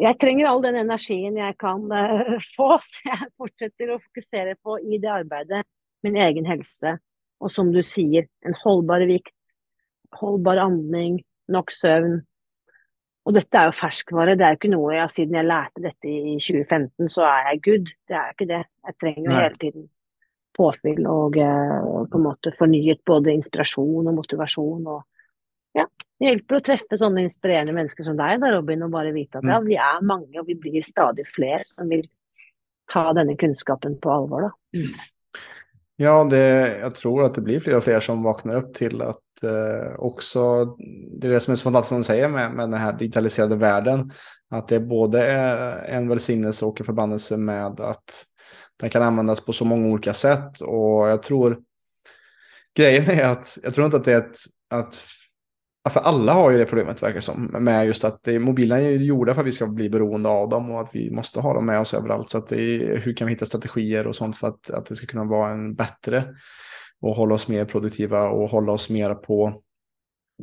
Speaker 1: jeg trenger all den energien jeg kan eh, [laughs] få, så jeg fortsetter å fokusere på i det arbeidet min egen helse. Og som du sier, en holdbar vikt, holdbar andning, nok søvn. Og dette er jo ferskvare, det er jo ikke noe jeg siden jeg lærte dette i 2015, så er jeg good. Det er jo ikke det. Jeg trenger jo hele tiden påfyll og eh, på en måte fornyet både inspirasjon og motivasjon. og ja, det hjelper å treffe sånne inspirerende mennesker som deg, da, Robin, og bare vite at ja, vi er mange, og vi blir stadig flere som vil ta denne kunnskapen på alvor. da.
Speaker 2: Ja, det, jeg tror at det blir flere og flere som våkner opp til att eh, också, det är det som är så fantastiskt som du säger med, med den här digitaliserade världen, att det både är en välsignelse och en förbannelse med att den kan användas på så många olika sätt och jag tror grejen är att jag tror inte att det är ett, att för alla har ju det problemet verkar som. Med just att det, mobilerna är gjorda för att vi ska bli beroende av dem och att vi måste ha dem med oss överallt. Så att det hur kan vi hitta strategier och sånt för att, att det ska kunna vara en bättre och hålla oss mer produktiva och hålla oss mer på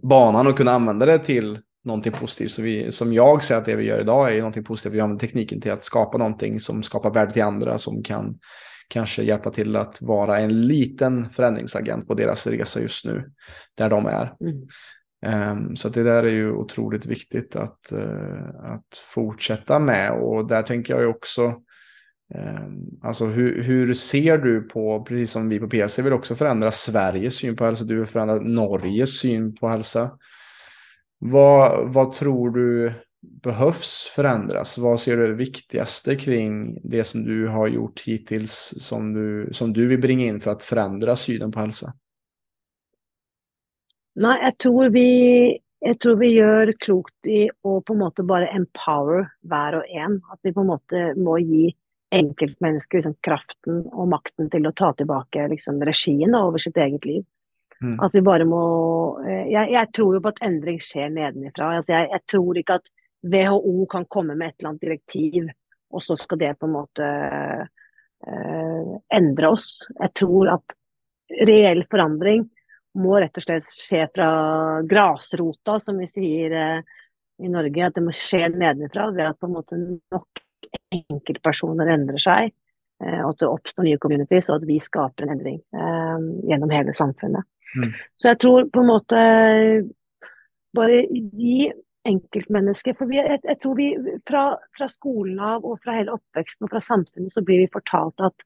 Speaker 2: banan och kunna använda det till någonting positivt. Så vi, som jag ser att det vi gör idag är någonting positivt. Vi använder tekniken till att skapa någonting som skapar värde till andra som kan kanske hjälpa till att vara en liten förändringsagent på deras resa just nu där de är.
Speaker 1: Mm.
Speaker 2: Um, Så att det där är ju otroligt viktigt att, uh, att fortsätta med. Och där tänker jag ju också, ehm, alltså hur, hur ser du på, precis som vi på PC vill också förändra Sveriges syn på hälsa, du vill förändra Norges syn på hälsa. Vad, vad tror du behövs förändras? Vad ser du är det viktigaste kring det som du har gjort hittills som du, som du vill bringa in för att förändra synen på hälsa?
Speaker 1: Nei, jeg tror, vi, jeg tror vi gjør klokt i å på en måte bare empower hver og en. At vi på en måte må gi enkeltmennesker liksom, kraften og makten til å ta tilbake liksom, regien over sitt eget liv.
Speaker 2: Mm.
Speaker 1: At vi bare må eh, jeg, jeg tror jo på at endring skjer nedenifra. Altså, jeg, jeg tror ikke at WHO kan komme med et eller annet direktiv, og så skal det på en måte eh, endre oss. Jeg tror at reell forandring må rett og slett skje fra grasrota, som vi sier eh, i Norge. At det må skje nedenifra ved at på en måte nok enkeltpersoner endrer seg. eh, Og at det oppstår nye communities, og at vi skaper en endring eh, gjennom hele samfunnet.
Speaker 2: Mm.
Speaker 1: Så jeg tror på en måte bare gi enkeltmennesker For vi, jeg, jeg tror vi fra, fra skolen av og fra hele oppveksten og fra samfunnet så blir vi fortalt at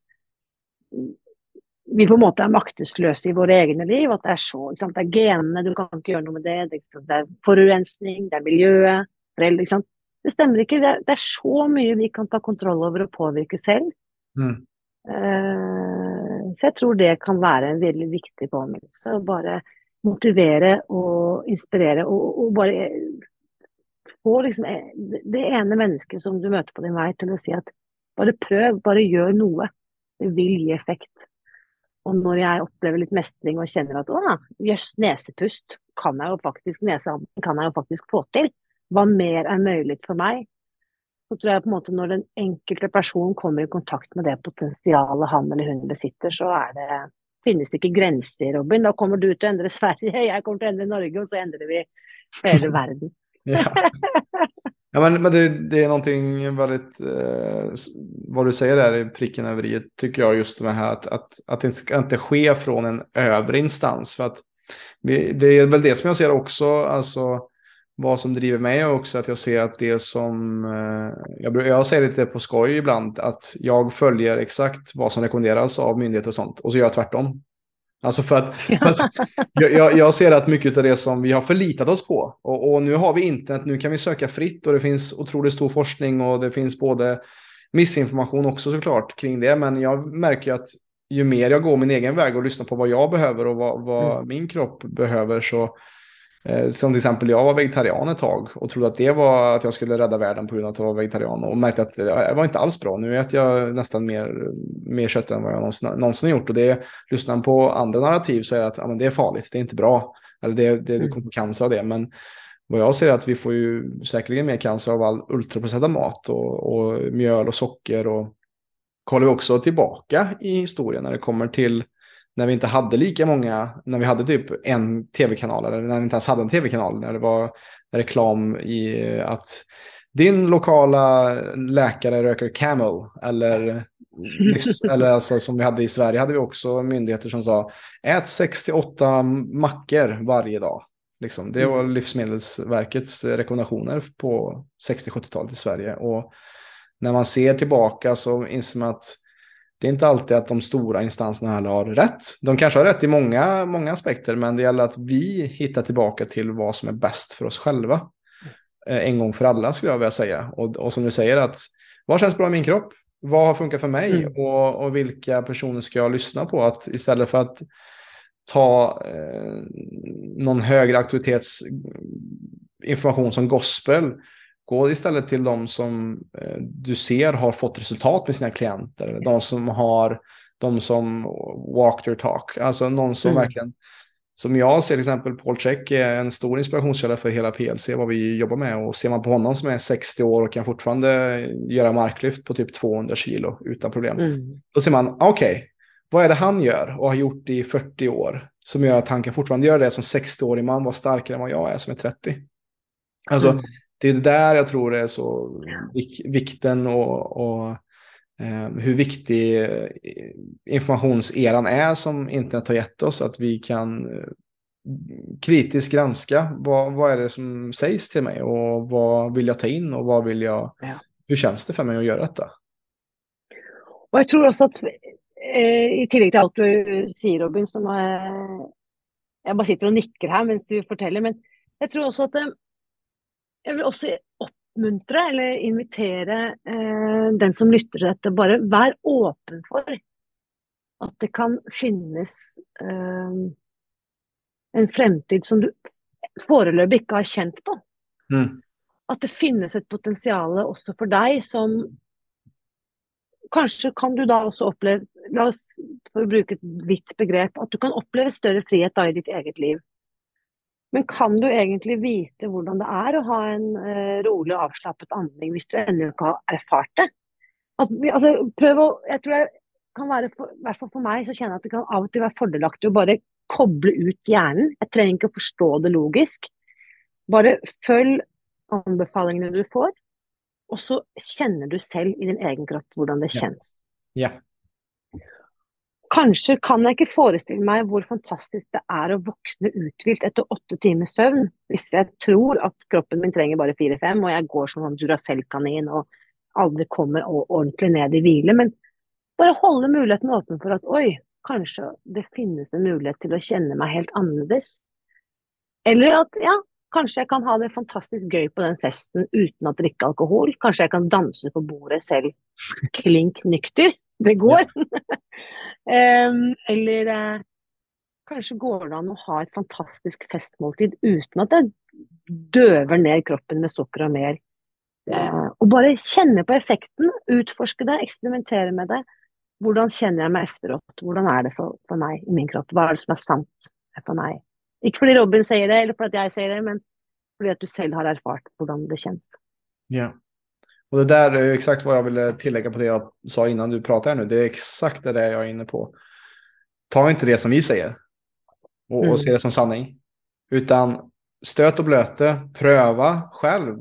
Speaker 1: vi på en måte er maktesløse i våre egne liv. At det er så, det er genene, du kan ikke gjøre noe med det. Det er, det er forurensning, det er miljøet, foreldre. Ikke sant? Det stemmer ikke. Det er, det er så mye vi kan ta kontroll over og påvirke selv.
Speaker 2: Mm.
Speaker 1: Uh, så jeg tror det kan være en veldig viktig påminnelse. Å bare motivere og inspirere og, og bare få liksom det ene mennesket som du møter på din vei til å si at bare prøv, bare gjør noe. Det vil gi effekt. Og når jeg opplever litt mestring og kjenner at å, jøss, nesepust kan jeg jo faktisk, nesehampen kan jeg jo faktisk få til. Hva mer er mulig for meg? Så tror jeg på en måte når den enkelte person kommer i kontakt med det potensialet han eller hun besitter, så er det, finnes det ikke grenser, Robin. Da kommer du til å endre Sverige, [laughs] jeg kommer til å endre Norge, og så endrer vi hele [laughs] verden.
Speaker 2: ja. [laughs] Ja, men, men det, det, er noe väldigt, eh, vad du sier der i pricken över i, tycker jag just det här att, att, att det ska inte ske från en övre instans. För att vi, det er vel det som jeg ser også, alltså vad som driver mig också att jag ser att det som, Jeg jag, jag säger lite på skoj ibland, att jag följer exakt vad som rekommenderas av myndigheter och sånt och så gör jag tvärtom. Alltså för att, [laughs] jag, jag, ser att mycket av det som vi har förlitat oss på och, och, nu har vi internet, nu kan vi söka fritt och det finns otroligt stor forskning och det finns både missinformation också såklart kring det. Men jag märker att ju mer jag går min egen väg och lyssnar på vad jag behöver och vad, vad mm. min kropp behöver så Eh, som till exempel jag var vegetarian ett tag och trodde att det var att jag skulle rädda världen på grund av att jag var vegetarian och märkte att det var inte alls bra. Nu äter jag nästan mer, mer kött än vad jag någonsin, någonsin har gjort och det lyssnar på andra narrativ så är det att ja, men det är farligt, det är inte bra. Eller det, det, du kommer få cancer av det. Men vad jag ser är att vi får ju säkerligen mer cancer av all ultraprocessad mat och, och mjöl och socker och kollar vi också tillbaka i historien när det kommer till när vi inte hade lika många, när vi hade typ en tv-kanal eller när vi inte ens hade en tv-kanal, när det var reklam i att din lokala läkare röker Camel eller, [laughs] eller alltså, som vi hade i Sverige hade vi också myndigheter som sa ät 68 mackor varje dag. Liksom. Det var mm. Livsmedelsverkets rekommendationer på 60-70-talet i Sverige. Och när man ser tillbaka så inser man att det är inte alltid att de stora instanserna heller har rätt. De kanske har rätt i många, många aspekter, men det gäller att vi hittar tillbaka till vad som är bäst för oss själva. Eh, en gång för alla skulle jag vilja säga. Och, och som du säger, att vad känns bra i min kropp? Vad har funkat för mig? Mm. Och, och, vilka personer ska jag lyssna på? Att istället för att ta eh, någon högre auktoritetsinformation som gospel Gå istället till de som eh, du ser har fått resultat med sina klienter. De som har, de som walk their talk. Alltså någon som mm. verkligen, som jag ser till exempel Paul Check är en stor inspirationskälla för hela PLC, vad vi jobbar med. Och ser man på honom som är 60 år och kan fortfarande göra marklyft på typ 200 kilo utan problem. Mm. Då ser man, okej, okay, vad är det han gör och har gjort i 40 år som gör att han kan fortfarande göra det som 60-årig man, vara starkare än vad jag är som är 30. Alltså, mm det är där jag tror det är så vik vikten och, och eh, hur viktig eh, informationseran är som internet har gett oss. Att vi kan kritisk kritiskt granska vad, vad är det som sägs till mig och vad vill jag ta in och vad vill jag, ja. hur känns det för mig att göra detta?
Speaker 1: Och jag tror också att eh, i tillägg till allt du säger Robin, som eh, jag bara sitter och nickar här medan du berättar, men jag tror också att eh, jeg vil også oppmuntre eller invitere eh, den som lytter til dette, bare vær åpen for at det kan finnes eh, en fremtid som du foreløpig ikke har kjent på. Mm. At det finnes et potensial også for deg som Kanskje kan du da også oppleve, la oss for å bruke et vidt begrep, at du kan oppleve større frihet da i ditt eget liv. Men kan du egentlig vite hvordan det er å ha en uh, rolig og avslappet andring hvis du ennå ikke har erfart det? At, altså, prøv å, jeg tror jeg kan være, for, i hvert fall for meg, så kjenner jeg at det kan av og til være fordelaktig å bare koble ut hjernen. Jeg trenger ikke å forstå det logisk. Bare følg anbefalingene du får, og så kjenner du selv i din egen kropp hvordan det kjennes.
Speaker 2: Ja. ja.
Speaker 1: Kanskje kan jeg ikke forestille meg hvor fantastisk det er å våkne uthvilt etter åtte timers søvn, hvis jeg tror at kroppen min trenger bare fire-fem, og jeg går som en Duracell-kanin og aldri kommer ordentlig ned i hvile. Men bare holde muligheten åpen for at oi, kanskje det finnes en mulighet til å kjenne meg helt annerledes. Eller at ja, kanskje jeg kan ha det fantastisk gøy på den festen uten å drikke alkohol. Kanskje jeg kan danse på bordet selv klink nykter. Det går. um, [laughs] eller uh, kanskje går det an å ha et fantastisk festmåltid uten at det døver ned kroppen med sukker og mer. Uh, og bare kjenne på effekten, utforske det, eksperimentere med det. hvordan kjenner jeg meg efteråt? Hvordan er det for, for meg i min kropp? Hva er det som er sant for meg? Ikke fordi Robin sier det, eller fordi jeg sier det, men fordi at du selv har erfart hvordan det kjennes.
Speaker 2: Ja. Och det där är exakt vad jag ville tillägga på det jag sa innan du pratade nu. Det är exakt det där jag är inne på. Ta inte det som vi säger och,
Speaker 1: Mm.
Speaker 2: och se det som sanning. Utan stöt och blöte, pröva själv.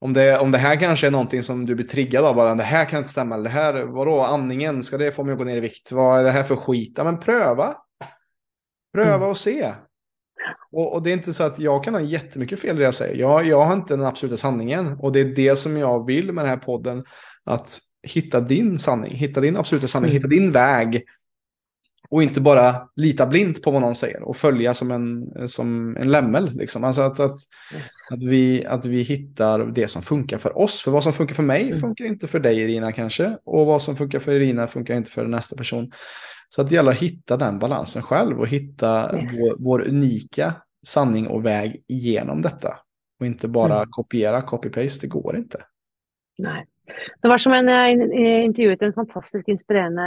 Speaker 2: Om det, om det här kanske är någonting som du blir triggad av, bara, det här kan inte stämma, det här, vadå, andningen, ska det få mig att gå ner i vikt? Vad är det här för skit? Ja, men pröva. Pröva
Speaker 1: Mm.
Speaker 2: och se. Och, och det är inte så att jag kan ha jättemycket fel i det jag säger. Jag, jag har inte den absoluta sanningen. Och det är det som jag vill med den här podden. Att hitta din sanning, hitta din absoluta sanning,
Speaker 1: Mm.
Speaker 2: hitta din väg. Och inte bara lita blint på vad någon säger och följa som en, som en lämmel. Liksom. Alltså att, att,
Speaker 1: Yes.
Speaker 2: att, vi, att vi hittar det som funkar för oss. För vad som funkar för mig
Speaker 1: Mm.
Speaker 2: funkar inte för dig Irina kanske. Och vad som funkar för Irina funkar inte för nästa person. Så att det gäller att hitta den balansen själv och hitta
Speaker 1: Yes.
Speaker 2: vår, vår unika sanning och väg igenom detta. Och inte bara
Speaker 1: Mm.
Speaker 2: kopiera, copy-paste, det går inte.
Speaker 1: Nei. Det var som en jeg in- eh, intervjuet en fantastisk inspirerende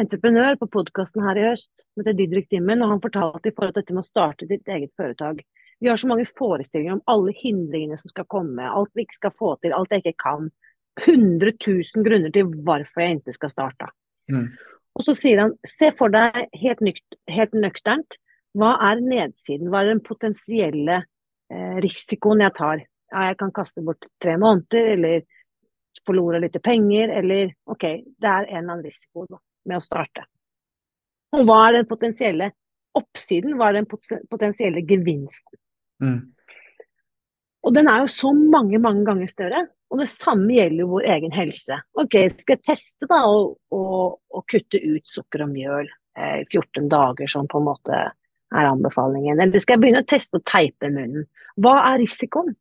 Speaker 1: entreprenør på podkasten her i høst, som heter Didrik Dimmen, og han fortalte i forhold til dette med å starte ditt eget foretak. Vi har så mange forestillinger om alle hindringene som skal komme, alt vi ikke skal få til, alt jeg ikke kan. 100 000 grunner til hvorfor jeg ikke skal starte.
Speaker 2: Mm.
Speaker 1: Og så sier han, se for deg helt, nykt, helt nøkternt, hva er nedsiden, hva er den potensielle eh, risikoen jeg tar? Ja, jeg kan kaste bort tre måneder, eller forlore litt penger, eller ok, det er en eller annen risiko da, med å starte. Og hva er den potensielle oppsiden, hva er den potensielle gevinsten?
Speaker 2: Mm.
Speaker 1: Og den er jo så mange, mange ganger større. Og det samme gjelder jo vår egen helse. Ok, skal jeg teste da å, kutte ut sukker og mjøl eh, i 14 dager, som på en måte er anbefalingen? Eller skal jeg begynne å teste å teipe munnen? Hva er risikoen?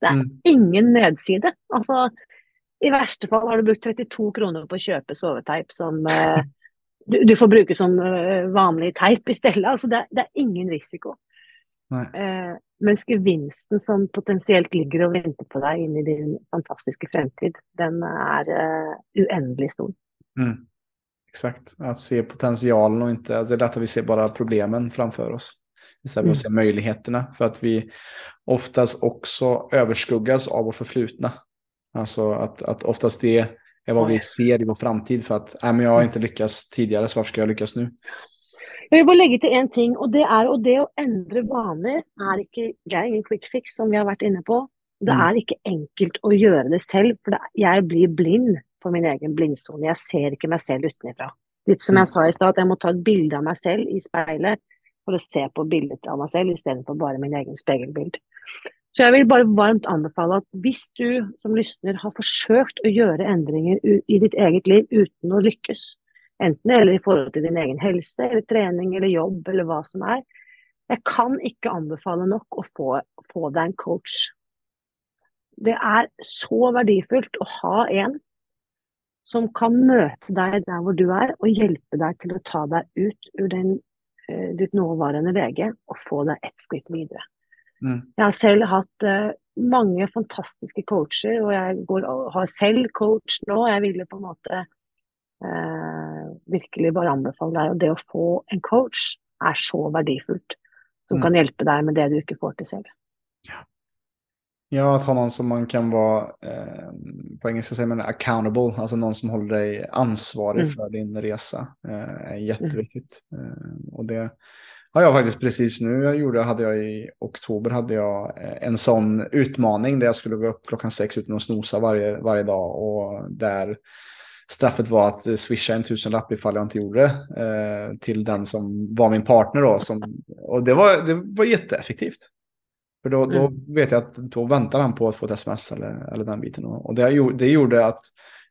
Speaker 1: Det er
Speaker 2: Mm.
Speaker 1: ingen nedside. Altså, i verste fall har du brukt 32 kroner på å kjøpe soveteip som eh, du, du får bruke som eh, vanlig teip i stedet. Altså, det, det er ingen risiko. Eh, mens gevinsten som potensielt ligger og venter på deg inn i din fantastiske fremtid, den er eh, uendelig stor.
Speaker 2: Mm. Exakt, att se potentialen och inte, det är lätt att vi ser bara problemen framför oss. Istället för att se möjligheterna. För att vi oftast också överskuggas av vårt förflutna. Alltså att, att oftast det är vad vi ser i vår framtid. För att äh, men jag har inte lyckats tidigare, så varför ska jag lyckas nu?
Speaker 1: Jeg vil bare legge til én ting, og det er og det å endre vaner er ikke Det er ingen quick fix, som vi har vært inne på. Det
Speaker 2: Mm.
Speaker 1: er ikke enkelt å gjøre det selv, for jeg blir blind på min egen blindsone. Jeg ser ikke meg selv utenfra. Litt som
Speaker 2: Mm.
Speaker 1: jeg sa i stad, at jeg må ta et bilde av meg selv i speilet for å se på bildet av meg selv istedenfor bare min egen speilbild. Så jeg vil bare varmt anbefale at hvis du som lysner har forsøkt å gjøre endringer i ditt eget liv uten å lykkes, enten eller i forhold til din egen helse, eller trening, eller jobb, eller hva som er, jeg kan ikke anbefale nok å få, få deg en coach. Det er så verdifullt å ha en som kan møte deg der hvor du er, og hjelpe deg til å ta deg ut ur den, eh, ditt nåværende VG og få deg ett skritt videre.
Speaker 2: Mm.
Speaker 1: Jeg har selv hatt uh, mange fantastiske coacher, og jeg går, har selv coach nå. Jeg ville på en måte uh, virkelig bare anbefale deg. Og det å få en coach er så verdifullt. Som
Speaker 2: Mm.
Speaker 1: kan hjelpe deg med det du ikke får til selv.
Speaker 2: Ja, att ha någon som man kan vara, eh, på engelska säger man accountable, alltså någon som håller dig ansvarig
Speaker 1: Mm.
Speaker 2: för din resa. Eh, är jätteviktigt. Eh, och det har jag faktiskt precis nu, jag gjorde, hade jag i oktober, hade jag eh, en sån utmaning där jag skulle gå upp klockan sex utan att snosa varje, varje dag. Och där straffet var att swisha en tusenlapp ifall jag inte gjorde det eh, till den som var min partner då. Som, och det var, det var jätteeffektivt. För då, då
Speaker 1: Mm.
Speaker 2: vet jag att då väntar han på att få ett sms eller, eller den biten. Och och det, det gjorde att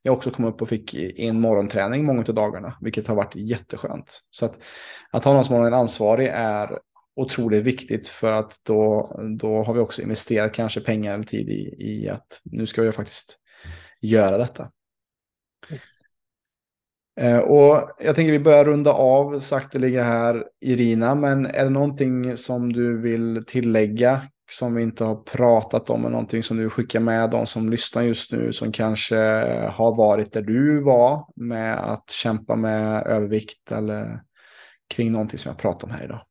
Speaker 2: jag också kom upp och fick in morgonträning många av dagarna, vilket har varit jätteskönt. Så att, att ha någon som har en ansvarig är otroligt viktigt för att då, då har vi också investerat kanske pengar eller tid i, i att nu ska jag faktiskt göra detta. Yes. Och jag tänker vi börjar runda av sakteliga här, Irina. Men är det någonting som du vill tillägga som vi inte har pratat om, eller någonting som du skickar med de som lyssnar just nu, som kanske har varit där du var med att kämpa med övervikt eller kring någonting som jag pratar om här idag?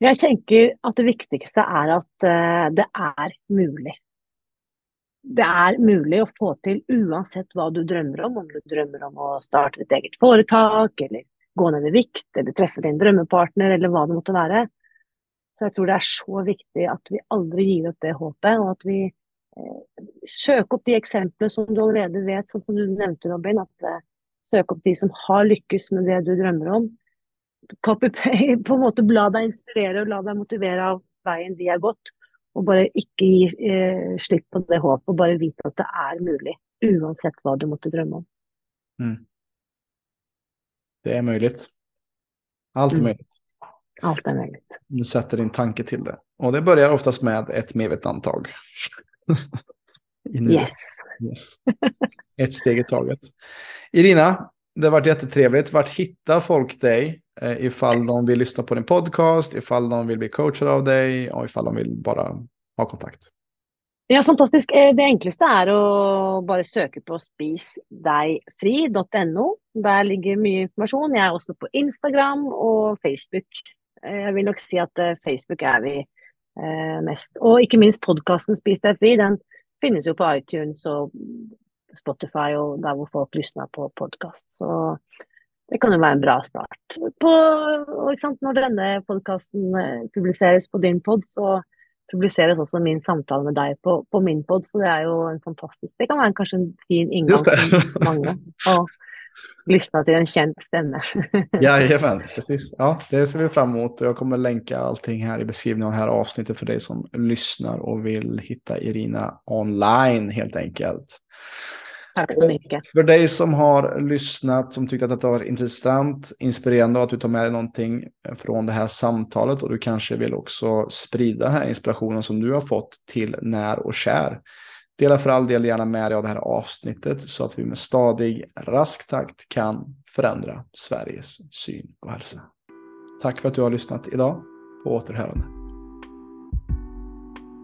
Speaker 1: Jeg tenker at det viktigste er at uh, det er mulig. Det er mulig å få til uansett hva du drømmer om. Om du drømmer om å starte et eget foretak, eller gå ned i vikt, eller treffe din drømmepartner, eller hva det måtte være. Så jeg tror det er så viktig at vi aldri gir opp det håpet, og at vi eh, søker opp de eksemplene som du allerede vet, sånn som du nevnte, Robin. At eh, søk opp de som har lykkes med det du drømmer om copy-pay, [laughs] på en måte la deg inspirere og la deg motivere av veien de har gått. Og bare ikke gi eh, slipp på det håpet, og bare vite at det er mulig. Uansett hva du måtte drømme om.
Speaker 2: Mm. Det er mulig. Alt er mm. mulig.
Speaker 1: Alt er mulig.
Speaker 2: Du setter din tanke til det. Og det begynner oftest med et medvetantag. [laughs]
Speaker 1: yes.
Speaker 2: yes. Et steg i taget. Irina, det har vært jättetrevligt. Vart hittar folk deg Eh, ifall de vill lyssna på din podcast, ifall de vill bli coachade av deg, og ifall de vill bare ha kontakt.
Speaker 1: Ja, fantastisk. Eh, det enkleste er å bare søke på spisdegfri.no. Der ligger mye informasjon. Jeg er også på Instagram og Facebook. Eh, jeg vil nok si at Facebook er vi mest. Og ikke minst podkasten Spis deg fri. Den finnes jo på iTunes og Spotify og der hvor folk lysner på podkast. Så det kan jo være en bra start. På, Når denne podkasten eh, publiseres på din pod, så publiseres også min samtale med deg på, på, min pod, så det er jo en fantastisk Det kan være kanskje en fin inngang for mange. [laughs] å lyssna til en kjent stämma. [laughs]
Speaker 2: Jajamän, precis. Ja, det ser vi fram emot. Jeg kommer länka allting her i beskrivningen av det här avsnittet for deg som lyssnar og vil hitta Irina online helt enkelt.
Speaker 1: Tack så mycket.
Speaker 2: För dig som har lyssnat, som tyckte att detta var intressant, inspirerande och att du tar med dig någonting från det här samtalet och du kanske vill också sprida den här inspirationen som du har fått till när och kär. Dela för all del gärna med dig av det här avsnittet så att vi med stadig, rask takt kan förändra Sveriges syn på hälsa. Tack för att du har lyssnat idag. På återhörande.